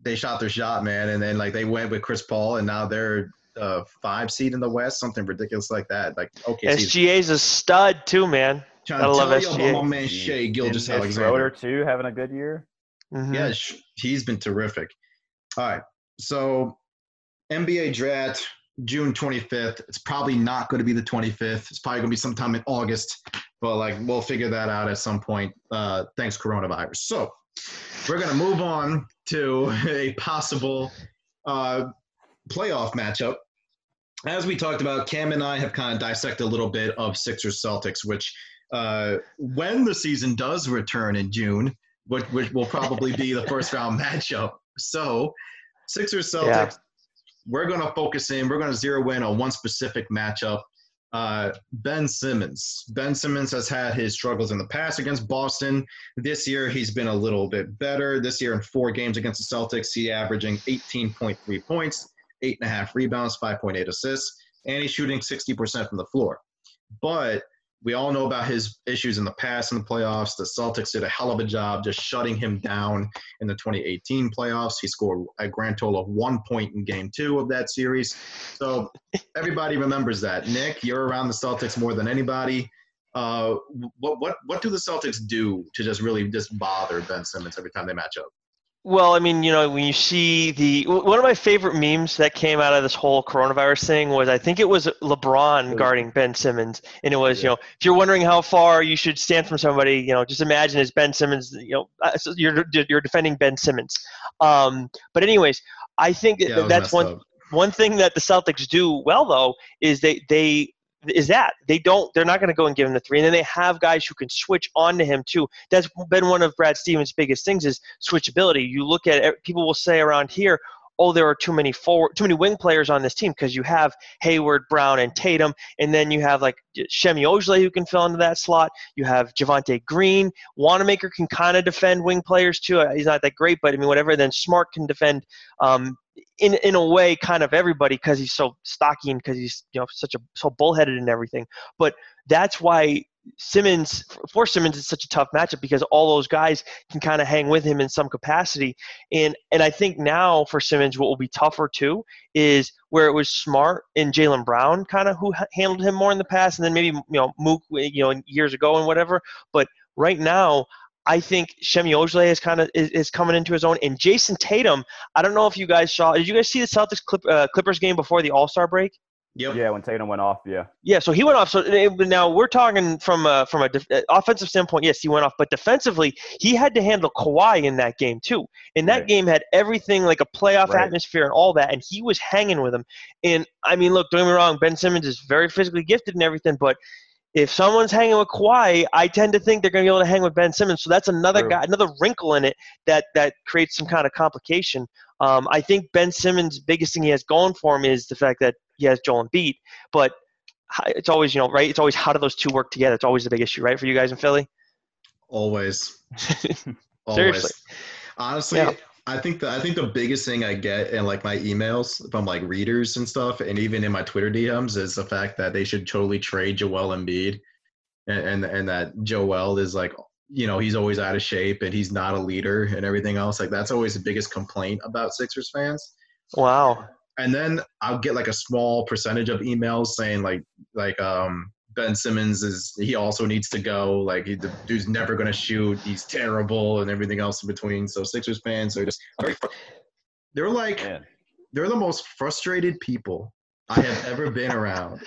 they shot their shot, man, and then like they went with Chris Paul, and now they're uh, five seed in the West, something ridiculous like that. Like okay, SGA's a stud too, man. trying gotta love tell you SGA. about my man Shai Gilgeous And Alexander. Schroeder too, having a good year. Mhm. Yeah, he's been terrific. All right. So NBA draft June 25th. It's probably not going to be the 25th. It's probably going to be sometime in August, but like we'll figure that out at some point. Uh, thanks coronavirus. So we're going to move on to a possible uh, playoff matchup. As we talked about, Cam and I have kind of dissected a little bit of Sixers Celtics, which uh, when the season does return in June, which, which will probably be the first round matchup. So, Sixers Celtics, Yeah. We're going to focus in, we're going to zero in on one specific matchup. Uh, ben Simmons. Ben Simmons has had his struggles in the past against Boston. This year, he's been a little bit better. This year, in four games against the Celtics, he averaging 18.3 points, eight and a half rebounds, 5.8 assists, and he's shooting 60% from the floor. But we all know about his issues in the past in the playoffs. The Celtics did a hell of a job just shutting him down in the 2018 playoffs. He scored a grand total of one point in game two of that series. So everybody remembers that. Nick, you're around the Celtics more than anybody. Uh, what what what do the Celtics do to just really just bother Ben Simmons every time they match up? Well, I mean, you know, when you see the one of my favorite memes that came out of this whole coronavirus thing was I think it was LeBron guarding Ben Simmons, and it was, you know, if you're wondering how far you should stand from somebody, you know, just imagine as Ben Simmons, you know, uh, you're you're defending Ben Simmons. Um, but anyways, I think Yeah, that that's one up. one thing that the Celtics do well though is they they is that they don't they're not going to go and give him the three and then they have guys who can switch onto him too that's been one of brad stevens biggest things is switchability you look at it people will say around here oh, there are too many forward, too many wing players on this team because you have Hayward, Brown, and Tatum, and then you have like Semi Ojeleye who can fill into that slot. You have Javonte Green. Wanamaker can kind of defend wing players too. He's not that great, but I mean, whatever. Then Smart can defend um, in in a way kind of everybody because he's so stocky and because he's you know such a so bullheaded and everything. But that's why Simmons for Simmons is such a tough matchup because all those guys can kind of hang with him in some capacity. And and I think now for Simmons, what will be tougher too is where it was Smart and Jaylen Brown kind of who handled him more in the past, and then maybe you know Mook you know years ago and whatever. But right now, I think Semi Ojeleye is kind of is, is, coming into his own. And Jayson Tatum, I don't know if you guys saw. Did you guys see the Celtics Clip, uh, Clippers game before the All Star break? Yep. Yeah, when Tatum went off, yeah. Yeah, so he went off. So now we're talking from a, from a def- uh, offensive standpoint. Yes, he went off, but defensively, he had to handle Kawhi in that game too. And that right. game had everything like a playoff right. atmosphere and all that, and he was hanging with him. And I mean, look, don't get me wrong, Ben Simmons is very physically gifted and everything, but if someone's hanging with Kawhi, I tend to think they're going to be able to hang with Ben Simmons. So that's another True. guy, another wrinkle in it that that creates some kind of complication. Um, I think Ben Simmons' biggest thing he has going for him is the fact that he has Joel Embiid, but it's always you know right. It's always how do those two work together? It's always the big issue, right, for you guys in Philly. Always. Seriously. Always. Honestly, yeah. I think the I think the biggest thing I get in like my emails from like readers and stuff, and even in my Twitter DMs, is the fact that they should totally trade Joel Embiid, and and, and that Joel is like you know he's always out of shape and he's not a leader and everything else. Like that's always the biggest complaint about Sixers fans. Wow. And then I'll get like a small percentage of emails saying like like um Ben Simmons is he also needs to go. Like he, the dude's never going to shoot. He's terrible and everything else in between. So Sixers fans are just very. They're like Man. they're the most frustrated people I have ever been around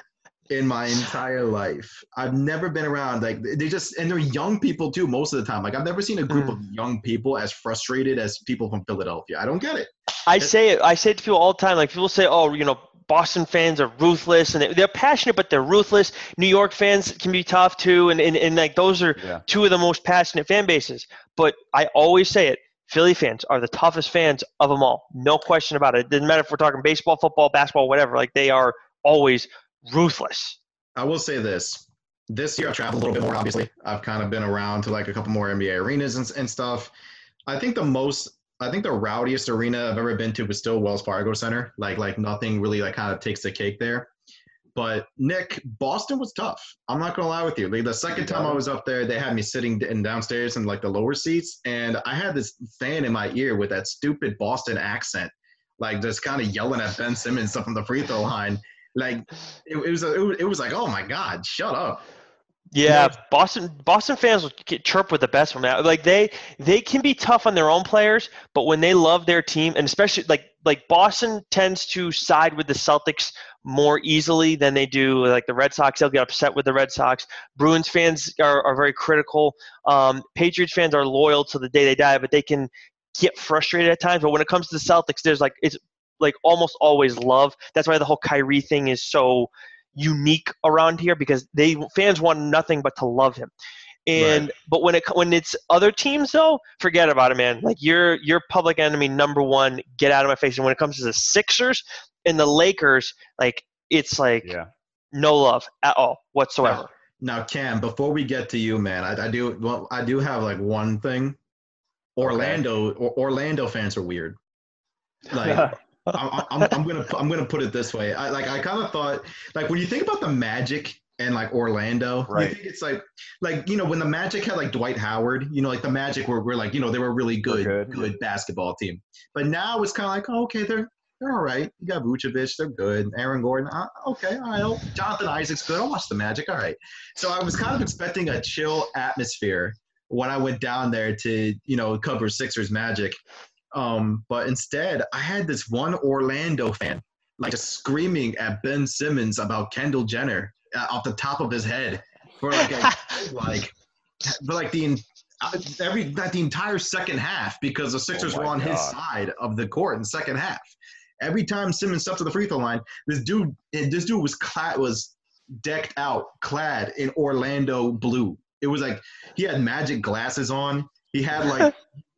in my entire life. I've never been around like they just and they're young people too most of the time. Like I've never seen a group mm. of young people as frustrated as people from Philadelphia. I don't get it. I say it. I say it to people all the time. Like people say, "Oh, you know, Boston fans are ruthless and they're passionate, but they're ruthless. New York fans can be tough too, and and, and like those are yeah. two of the most passionate fan bases. But I always say it: Philly fans are the toughest fans of them all, no question about it. It doesn't matter if we're talking baseball, football, basketball, whatever. Like they are always ruthless. I will say this: this year I've traveled a little bit more. Obviously, I've kind of been around to like a couple more NBA arenas and, and stuff. I think the most I think the rowdiest arena I've ever been to was still Wells Fargo Center. Like like nothing really like kind of takes the cake there. But Nick, Boston was tough. I'm not gonna lie with you. Like the second time I was up there, they had me sitting in downstairs in like the lower seats, and I had this fan in my ear with that stupid Boston accent, like just kind of yelling at Ben Simmons from the free throw line. Like it, it was, a, it it was like, oh my god, shut up. Yeah, Boston Boston fans will get chirp with the best from that. Like they they can be tough on their own players, but when they love their team, and especially like like Boston tends to side with the Celtics more easily than they do like the Red Sox. They'll get upset with the Red Sox. Bruins fans are, are very critical. Um, Patriots fans are loyal to the day they die, but they can get frustrated at times. But when it comes to the Celtics, there's like it's like almost always love. That's why the whole Kyrie thing is so unique around here because they fans want nothing but to love him. And right. but when it when it's other teams though, forget about it, man. Like you're you're public enemy number one. Get out of my face. And when it comes to the Sixers and the Lakers, like it's like yeah. no love at all whatsoever. Now, now Cam, before we get to you, man, I, I do well, I do have like one thing. Orlando okay. or, Orlando fans are weird. Like I'm, I'm, I'm, gonna I'm gonna put it this way. I like I kind of thought like when you think about the Magic and like Orlando, right? You think it's like like you know when the Magic had like Dwight Howard, you know like the Magic were, were like you know they were really good good. good basketball team. But now it's kind of like oh, okay they're they're all right. You got Vucevic, they're good. Aaron Gordon, uh, okay, all right. Jonathan Isaac's good. I'll watch the Magic. All right. So I was kind of expecting a chill atmosphere when I went down there to you know cover Sixers Magic. Um, but instead, I had this one Orlando fan like just screaming at Ben Simmons about Kendall Jenner uh, off the top of his head for like a, like for like the uh, every like the entire second half because the Sixers oh were on God. his side of the court in the second half. Every time Simmons stepped to the free throw line, this dude this dude was clad was decked out, clad in Orlando blue. It was like he had magic glasses on. He had like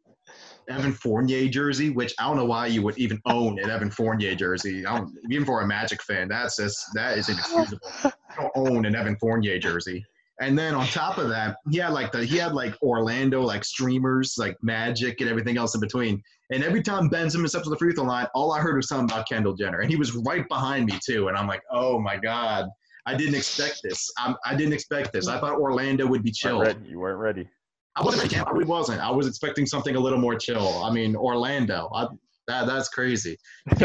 Evan Fournier jersey, which I don't know why you would even own an Evan Fournier jersey. I don't, even for a Magic fan, that's just that is inexcusable. I don't own an Evan Fournier jersey. And then on top of that, he had like the he had like Orlando like streamers, like Magic and everything else in between. And every time Ben Simmons stepped to the free throw line, all I heard was something about Kendall Jenner, and he was right behind me too. And I'm like, oh my god, I didn't expect this. I'm, I did not expect this. I thought Orlando would be chill. You weren't ready. I wasn't. I really wasn't. I was expecting something a little more chill. I mean, Orlando. I, that that's crazy.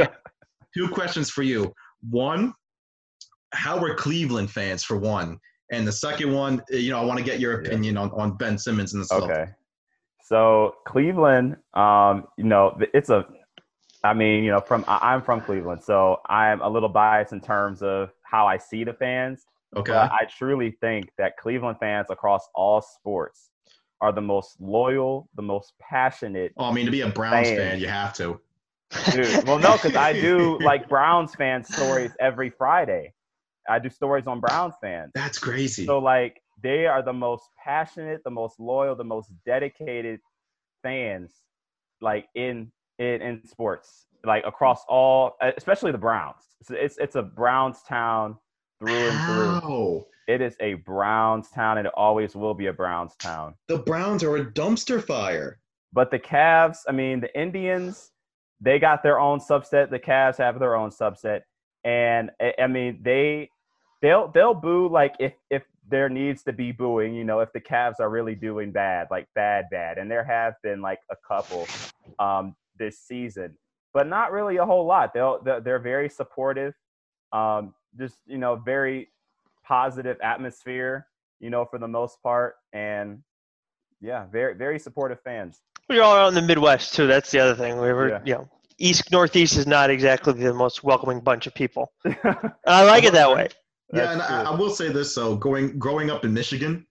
Two questions for you. One, how were Cleveland fans for one? And the second one, you know, I want to get your opinion yeah. on, on Ben Simmons and the stuff. Okay. So Cleveland, um, you know, it's a, I mean, you know, from I'm from Cleveland, so I'm a little biased in terms of how I see the fans. Okay. But I truly think that Cleveland fans across all sports are the most loyal, the most passionate. Oh, I mean, to be a Browns fans. fan, you have to. Dude, well, no, because I do like Browns fan stories every Friday. I do stories on Browns fans. That's crazy. So like they are the most passionate, the most loyal, the most dedicated fans like in in, in sports, like across all, especially the Browns. It's it's, it's a Browns town through and through. It is a Browns town, and it always will be a Browns town. The Browns are a dumpster fire. But the Cavs, I mean, the Indians, they got their own subset. The Cavs have their own subset, and I mean, they they'll they'll boo like if if there needs to be booing. You know, if the Cavs are really doing bad, like bad, bad, and there have been like a couple um, this season, but not really a whole lot. They'll they're very supportive. Um, just you know, very positive atmosphere, you know, for the most part. And yeah, very very supportive fans. We're all in the Midwest too. That's the other thing. We were, yeah. you know, East Northeast is not exactly the most welcoming bunch of people. I like it that way. Yeah, and I, I, will say this though, going growing up in Michigan,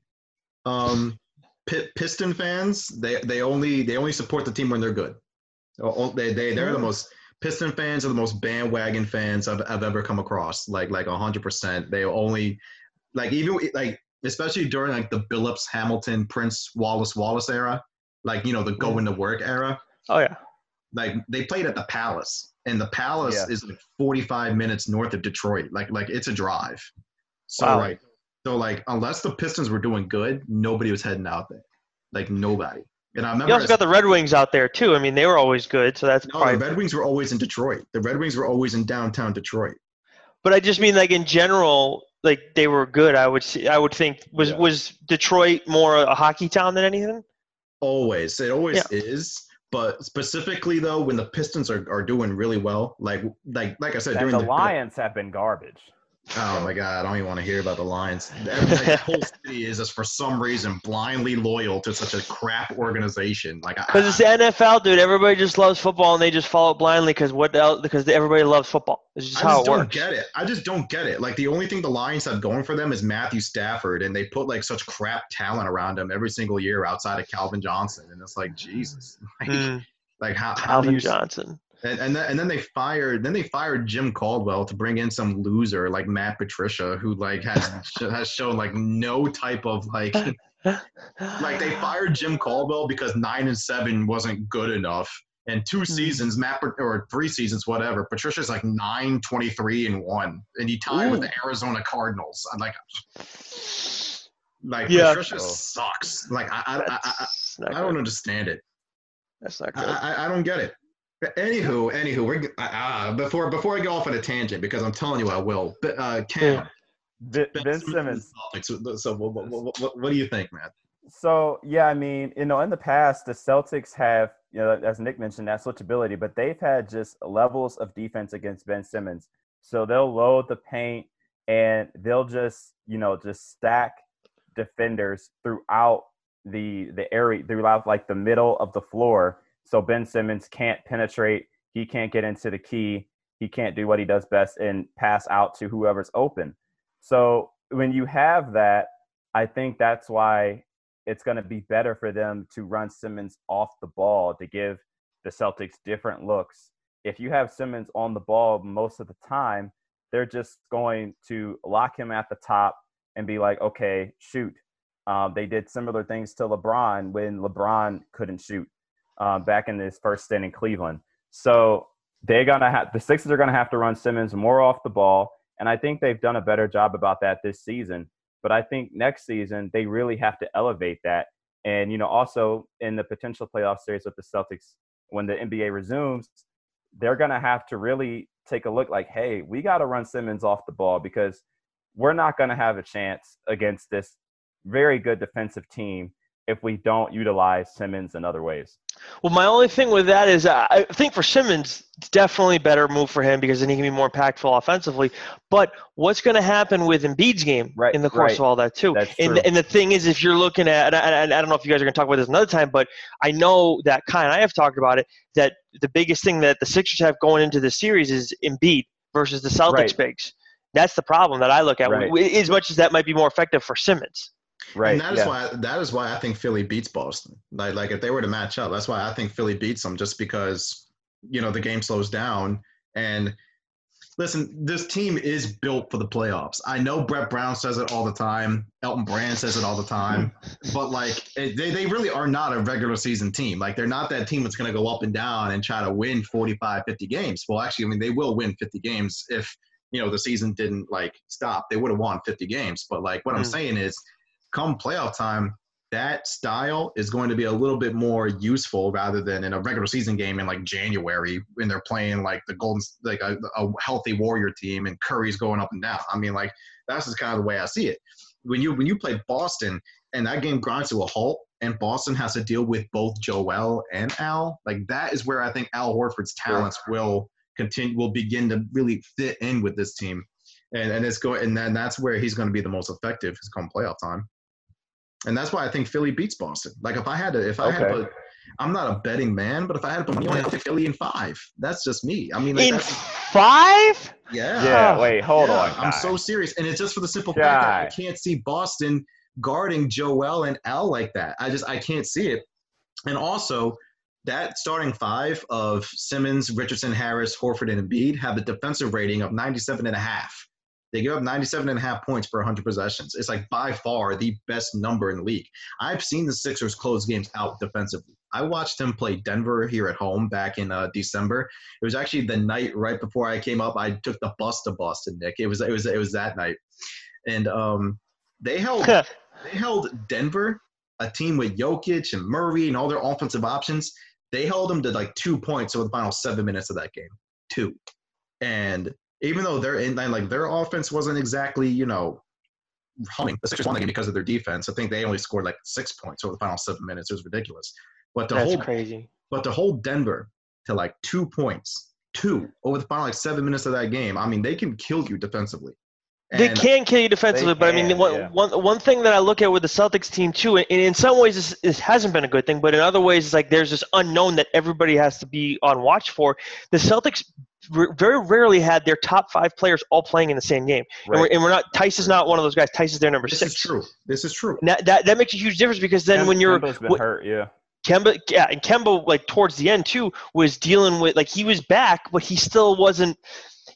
um, P- Piston fans they they only they only support the team when they're good. They they they're the most Piston fans are the most bandwagon fans I've, I've ever come across. Like like hundred percent. They only like even like especially during like the Billups, Hamilton, Prince, Wallace, Wallace era, like you know the going mm. to work era. Oh yeah. Like they played at the Palace, and the Palace yeah. is like 45 minutes north of Detroit. Like like it's a drive. So wow. like so like unless the Pistons were doing good, nobody was heading out there. Like nobody. And I remember you also got the Red Wings out there too. I mean, they were always good, so that's no. Probably, the Red Wings were always in Detroit. The Red Wings were always in downtown Detroit. But I just mean like in general, like they were good. I would see. I would think was yeah. was Detroit more a hockey town than anything. Always, it always yeah. is. But specifically though, when the Pistons are, are doing really well, like like like I said, and during the, the Lions have been garbage. Oh my god, I don't even want to hear about the Lions. the whole city is just for some reason blindly loyal to such a crap organization. Like because it's the NFL, dude. Everybody just loves football and they just follow it blindly because what else? Because everybody loves football. It's just I how just it don't get it. I just don't get it. Like the only thing the Lions have going for them is Matthew Stafford, and they put like such crap talent around him every single year outside of Calvin Johnson, and it's like Jesus. Like, mm. like how, Calvin how you, Johnson and and then, and then they fired then they fired Jim Caldwell to bring in some loser like Matt Patricia who like has has shown like no type of like like they fired Jim Caldwell because nine and seven wasn't good enough. And two hmm. seasons, Matt or three seasons, whatever. Patricia's like nine, 23, and one, and he tied Ooh. with the Arizona Cardinals. I'm like, like yeah. Patricia oh. sucks. Like I, I, I, I, I don't understand it. That's not good. I, I don't get it. Anywho, anywho, we're uh, before before I go off on a tangent because I'm telling you I will. But uh, Cam, ben, ben Simmons. So, what, what, what, what do you think, man? So yeah, I mean, you know, in the past, the Celtics have, you know, as Nick mentioned, that switchability, but they've had just levels of defense against Ben Simmons. So they'll load the paint and they'll just, you know, just stack defenders throughout the the area, throughout like the middle of the floor so Ben Simmons can't penetrate. He can't get into the key. He can't do what he does best and pass out to whoever's open. So when you have that, I think that's why it's going to be better for them to run Simmons off the ball to give the Celtics different looks. If you have Simmons on the ball most of the time, they're just going to lock him at the top and be like, okay, shoot. Um, they did similar things to LeBron when LeBron couldn't shoot. Uh, back in his first stint in Cleveland. So they're gonna have the Sixers are gonna have to run Simmons more off the ball, and I think they've done a better job about that this season. But I think next season they really have to elevate that, and you know also in the potential playoff series with the Celtics when the NBA resumes, they're gonna have to really take a look like, hey, we got to run Simmons off the ball because we're not going to have a chance against this very good defensive team if we don't utilize Simmons in other ways. Well, my only thing with that is uh, I think for Simmons, it's definitely a better move for him because then he can be more impactful offensively. But what's going to happen with Embiid's game right, in the course right. of all that too? And, and the thing is, if you're looking at, and I, I don't know if you guys are going to talk about this another time, but I know that Ky and I have talked about it. That the biggest thing that the Sixers have going into the series is Embiid versus the Celtics Right. bigs. That's the problem that I look at. As much as that might be more effective for Simmons. Right. And that is yeah. why that is why I think Philly beats Boston. Like like if they were to match up, that's why I think Philly beats them just because you know the game slows down and listen, this team is built for the playoffs. I know Brett Brown says it all the time. Elton Brand says it all the time. but like it, they, they really are not a regular season team. Like they're not that team that's going to go up and down and try to win 45, 50 games. Well, actually, I mean, they will win 50 games if, you know, the season didn't like stop. They would have won 50 games. But like what I'm Mm. saying is come playoff time, that style is going to be a little bit more useful rather than in a regular season game in like January when they're playing like the Golden like a, a healthy Warrior team and Curry's going up and down. I mean, like that's just kind of the way I see it. When you when you play Boston and that game grinds to a halt and Boston has to deal with both Joel and Al, like that is where I think Al Horford's talents will continue will begin to really fit in with this team. And and it's going and then that's where he's going to be the most effective is come playoff time. And that's why I think Philly beats Boston. Like if I had to, if I had to put, I'm not a betting man, but if I had to put money on it, Philly in five. That's just me. I mean, like, In five? yeah. Yeah. Wait. Hold Yeah, on. I'm Ky. so serious, and it's just for the simple fact that I can't see Boston guarding Joel and Al like that. I just I can't see it. And also, that starting five of Simmons, Richardson, Harris, Horford, and Embiid have a defensive rating of 97 and a half. They give up 97 and a half points per 100 possessions. It's like by far the best number in the league. I've seen the Sixers close games out defensively. I watched them play Denver here at home back in uh, December. It was actually the night right before I came up. I took the bus to Boston, Nick. It was it was it was that night, and um, they held they held Denver, a team with Jokic and Murray and all their offensive options. They held them to like two points over the final seven minutes of that game, two. And even though they're in like their offense wasn't exactly you know humming, the Sixers won the game because of their defense. I think they only scored like six points over the final seven minutes. It was ridiculous. But to That's hold crazy. but to hold Denver to like two points, two over the final like seven minutes of that game, I mean, they can kill you defensively. They can kill you defensively, but I mean, one, yeah. one, one thing that I look at with the Celtics team too, and in some ways this, this hasn't been a good thing, but in other ways it's like there's this unknown that everybody has to be on watch for. The Celtics r- very rarely had their top five players all playing in the same game, and, we're, and we're not. Theis is not one of those guys. Theis is their number This six. is true. This is true. That, that that makes a huge difference because then Kem- when you're Kemba's been wh- hurt. Yeah. Kemba, yeah, and Kemba, like towards the end too, was dealing with like he was back, but he still wasn't.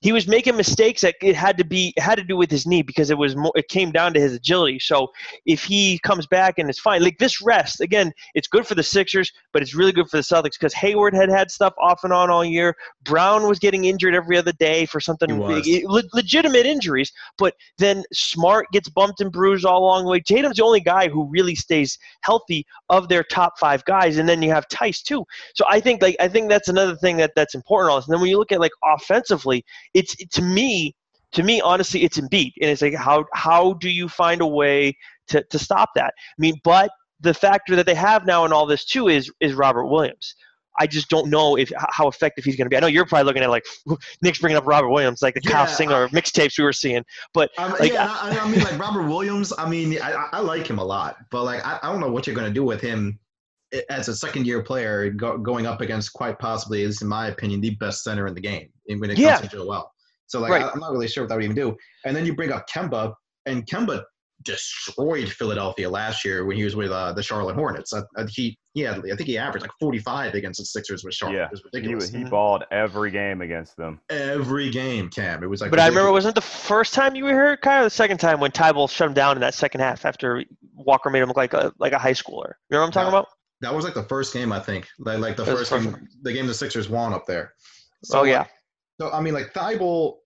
He was making mistakes that it had to be had to do with his knee because it was more, it came down to his agility. So if he comes back and it's fine, like this rest again, it's good for the Sixers, but it's really good for the Celtics because Hayward had had stuff off and on all year. Brown was getting injured every other day for something big, le- legitimate injuries, but then Smart gets bumped and bruised all along the way. Tatum's the only guy who really stays healthy of their top five guys, and then you have Theis too. So I think like I think that's another thing that that's important. Also, and then when you look at like offensively, it's to me, to me honestly, it's Embiid, and it's like how how do you find a way to to stop that? I mean, but the factor that they have now in all this too is is Robert Williams. I just don't know if how effective he's going to be. I know you're probably looking at like Nick's bringing up Robert Williams, like the Kyle Yeah, Singer mixtapes we were seeing. But Um, Like, yeah, I, I mean, like Robert Williams. I mean, I, I- like him a lot, but like, I, I don't know what you're going to do with him as a second year player go, going up against quite possibly, at least in my opinion, the best center in the game when it Yeah. comes to Joel. So like, Right. I, I'm not really sure what that would even do. And then you bring up Kemba, and Kemba destroyed Philadelphia last year when he was with uh, the Charlotte Hornets. I, I, he he had I think he averaged like 45 against the Sixers with Charlotte. Yeah. It was He ridiculous. was he Mhm. balled every game against them. Every game, Cam. It was like. but I remember, ridiculous. wasn't the first time you were here, Kyle, or the second time when Thybulle shut him down in that second half after Walker made him look like a like a high schooler? You know what I'm talking No. about? That was like the first game, I think. Like, like the first game, the game the Sixers won up there. So, oh yeah. So I mean, like Thybulle,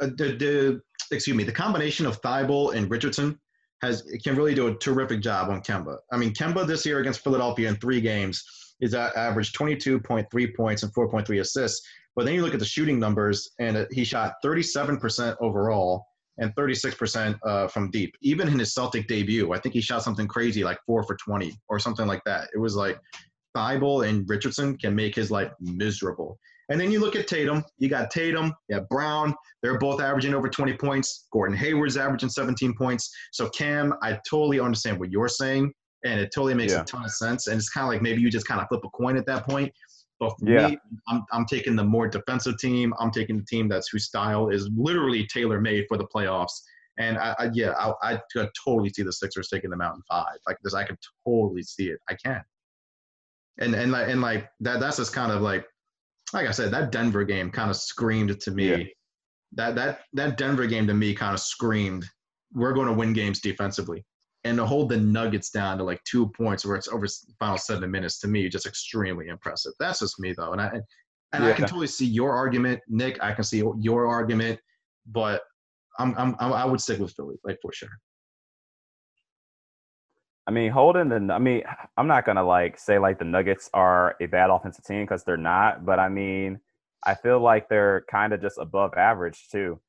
uh, the, the excuse me, the combination of Thybulle and Richardson has can really do a terrific job on Kemba. I mean, Kemba this year against Philadelphia in three games is at average 22.3 points and 4.3 assists. But then you look at the shooting numbers, and uh, he shot 37% overall and 36% uh, from deep. Even in his Celtic debut, I think he shot something crazy like four for 20 or something like that. It was like Thybulle and Richardson can make his life miserable. And then you look at Tatum. You got Tatum, you have Brown. They're both averaging over 20 points. Gordon Hayward's averaging 17 points. So Cam, I totally understand what you're saying, and it totally makes Yeah. a ton of sense. And it's kind of like maybe you just kind of flip a coin at that point. But for Yeah. me, I'm, I'm taking the more defensive team. I'm taking the team that's whose style is literally tailor made for the playoffs. And I, I yeah, I, I could totally see the Sixers taking them out in five. Like this, I could totally see it. I can. And and like and like that. That's just kind of like, like I said, that Denver game kind of screamed to me. Yeah. That that that Denver game to me kind of screamed, we're going to win games defensively. And to hold the Nuggets down to like two points where it's over final seven minutes to me just extremely impressive. That's just me though, and I and I can totally see your argument, Nick. I can see your argument, but I'm, I'm I would stick with Philly, like for sure. I mean, holding the. I mean, I'm not gonna like say like the Nuggets are a bad offensive team because they're not. But I mean, I feel like they're kind of just above average too.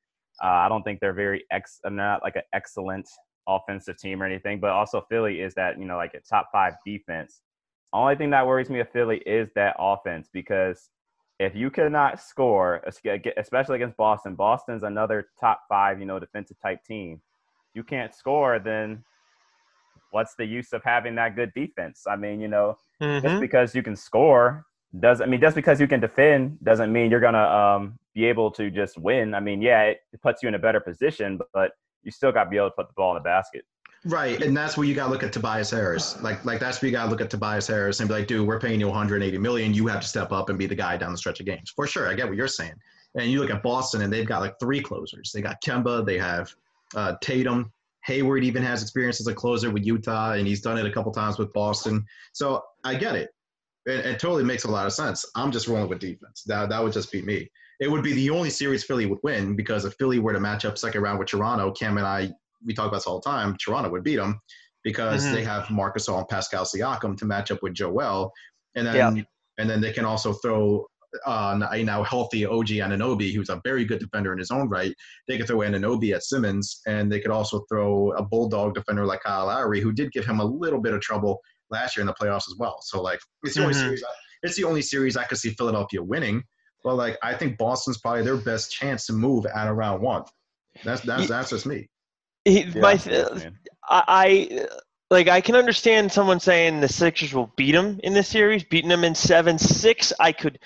Uh, I don't think they're very ex. They're not like an excellent offensive team or anything. But also Philly is that you know like a top five defense. Only thing that worries me of Philly is that offense because if you cannot score, especially against Boston, Boston's another top five, you know, defensive type team. You can't score, then what's the use of having that good defense? I mean, you know, just Mhm. because you can score doesn't I mean just because you can defend doesn't mean you're gonna um, be able to just win. I mean, yeah, it, it puts you in a better position, but, but you still got to be able to put the ball in the basket. Right, and that's where you got to look at Tobias Harris. Like, like that's where you got to look at Tobias Harris and be like, dude, we're paying you 180 million. You have to step up and be the guy down the stretch of games. For sure, I get what you're saying. And you look at Boston, and they've got like three closers. They got Kemba, they have uh, Tatum. Hayward even has experience as a closer with Utah, and he's done it a couple times with Boston. So I get it. It, it totally makes a lot of sense. I'm just rolling with defense. That that would just be me. It would be the only series Philly would win because if Philly were to match up second round with Toronto, Cam and I we talk about this all the time. Toronto would beat them because Mhm. they have Marc Gasol and Pascal Siakam to match up with Joel, and then and then they can also throw uh, a now healthy OG Anunoby, who's a very good defender in his own right. They could throw Ananobi at Simmons, and they could also throw a bulldog defender like Kyle Lowry, who did give him a little bit of trouble last year in the playoffs as well. So like it's the only Mhm. series. I, it's the only series I could see Philadelphia winning. But like I think Boston's probably their best chance to move at around one. That's that's that's just me. He- Yeah, my, man. I, I like I can understand someone saying the Sixers will beat them in this series, beating them in seven six. I could,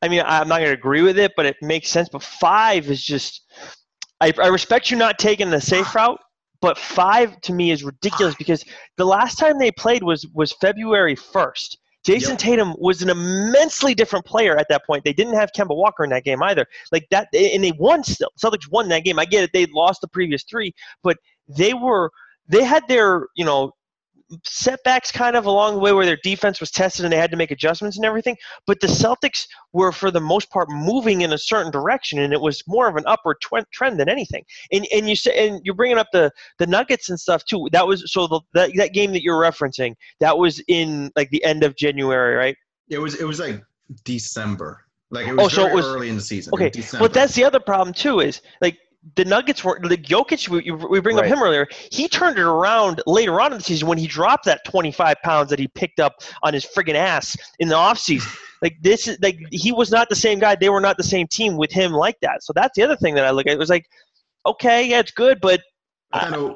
I mean, I'm not going to agree with it, but it makes sense. But five is just, I, I respect you not taking the safe route, but five to me is ridiculous because the last time they played was was February first. Jayson Yep. Tatum was an immensely different player at that point. They didn't have Kemba Walker in that game either. Like that, and they won still. Celtics won that game. I get it. They lost the previous three, but they were they had their you know setbacks kind of along the way where their defense was tested and they had to make adjustments and everything but the celtics were for the most part moving in a certain direction and it was more of an upward tw- trend than anything and and you say and you're bringing up the the nuggets and stuff too that was so the that, that game that you're referencing that was in like the end of january right It was it was like December. Like it oh, was Oh, so it was- early in the season. Okay, But that's the other problem too. Is like the Nuggets were the Jokic. We, we bring Right. up him earlier. He turned it around later on in the season when he dropped that 25 pounds that he picked up on his friggin' ass in the offseason. like this is like he was not the same guy. They were not the same team with him like that. So that's the other thing that I look at. It was like, okay, yeah, it's good, but But, then, uh,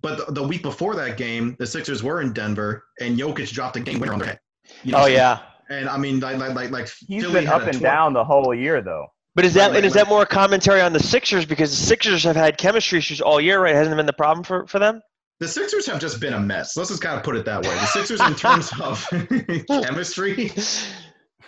but the, the week before that game, the Sixers were in Denver, and Jokic dropped a game winner on their head. You know oh what I'm saying? yeah. And I mean, like, like, like, like He's Philly been up and 12 down the whole year, though. But is that Right, and is right, that more commentary on the Sixers because the Sixers have had chemistry issues all year, right? Hasn't been the problem for, for them? The Sixers have just been a mess. Let's just kind of put it that way. The Sixers, in terms of chemistry,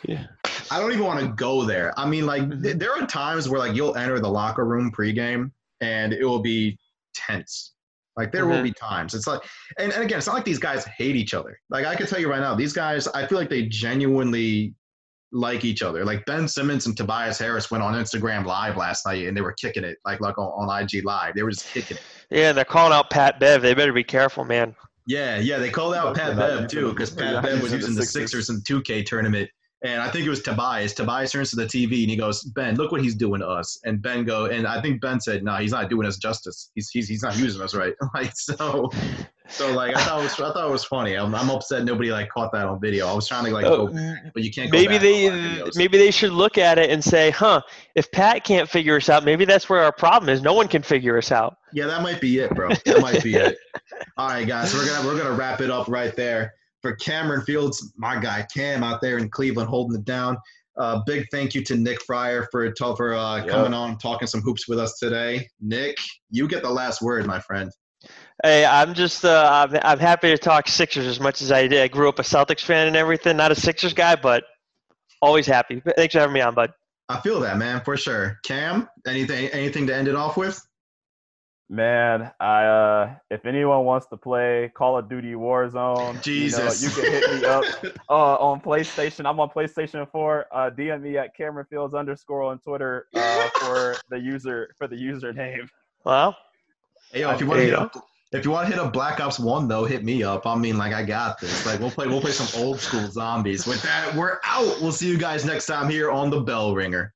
Yeah. I don't even want to go there. I mean, like, Mm-hmm. th- there are times where like you'll enter the locker room pregame and it will be tense. Like there will Mhm. be times. It's like, and, and again, it's not like these guys hate each other. Like I can tell you right now, these guys, I feel like they genuinely like each other. Like Ben Simmons and Tobias Harris went on Instagram Live last night and they were kicking it, like like on, on IG Live. They were just kicking it. Yeah, they're calling out Pat Bev. They better be careful, man. Yeah, yeah, they called out Pat Bev too because Pat not Bev was using using the the Sixers in 2K tournament, and I think it was Tobias. Tobias turns to the TV and he goes, "Ben, look what he's doing to us." And Ben go, and I think Ben said, "No, he's not doing us justice. He's he's, he's not using us right." Like so, so like I thought it was I thought it was funny. I'm, I'm upset nobody like caught that on video. I was trying to like, Oh, go, but you can't. Go maybe they on live videos. maybe they should look at it and say, "Huh, if Pat can't figure us out, maybe that's where our problem is. No one can figure us out." Yeah, that might be it, bro. That might be it. All right, guys, we're gonna we're gonna wrap it up right there for Cameron Fields, my guy Cam out there in Cleveland holding it down. Uh, big thank you to Nick Friar for for uh, Yep. coming on talking some hoops with us today. Nick, you get the last word, my friend. Hey, I'm just uh, I'm, I'm happy to talk Sixers as much as I did. I grew up a Celtics fan and everything. Not a Sixers guy, but always happy. Thanks for having me on, bud. I feel that, man, for sure. Cam, anything anything to end it off with? Man, I uh, if anyone wants to play Call of Duty Warzone, Jesus. you, know, you can hit me up uh, on PlayStation. I'm on PlayStation 4. Uh, DM me at Cameron Fields underscore on Twitter uh, for the user for the username. Well, Hey, yo, if you want to If you want to hit up Black Ops One though, hit me up. I mean, like I got this. Like we'll play we'll play some old school zombies. With that, we're out. We'll see you guys next time here on the Bell Ringer.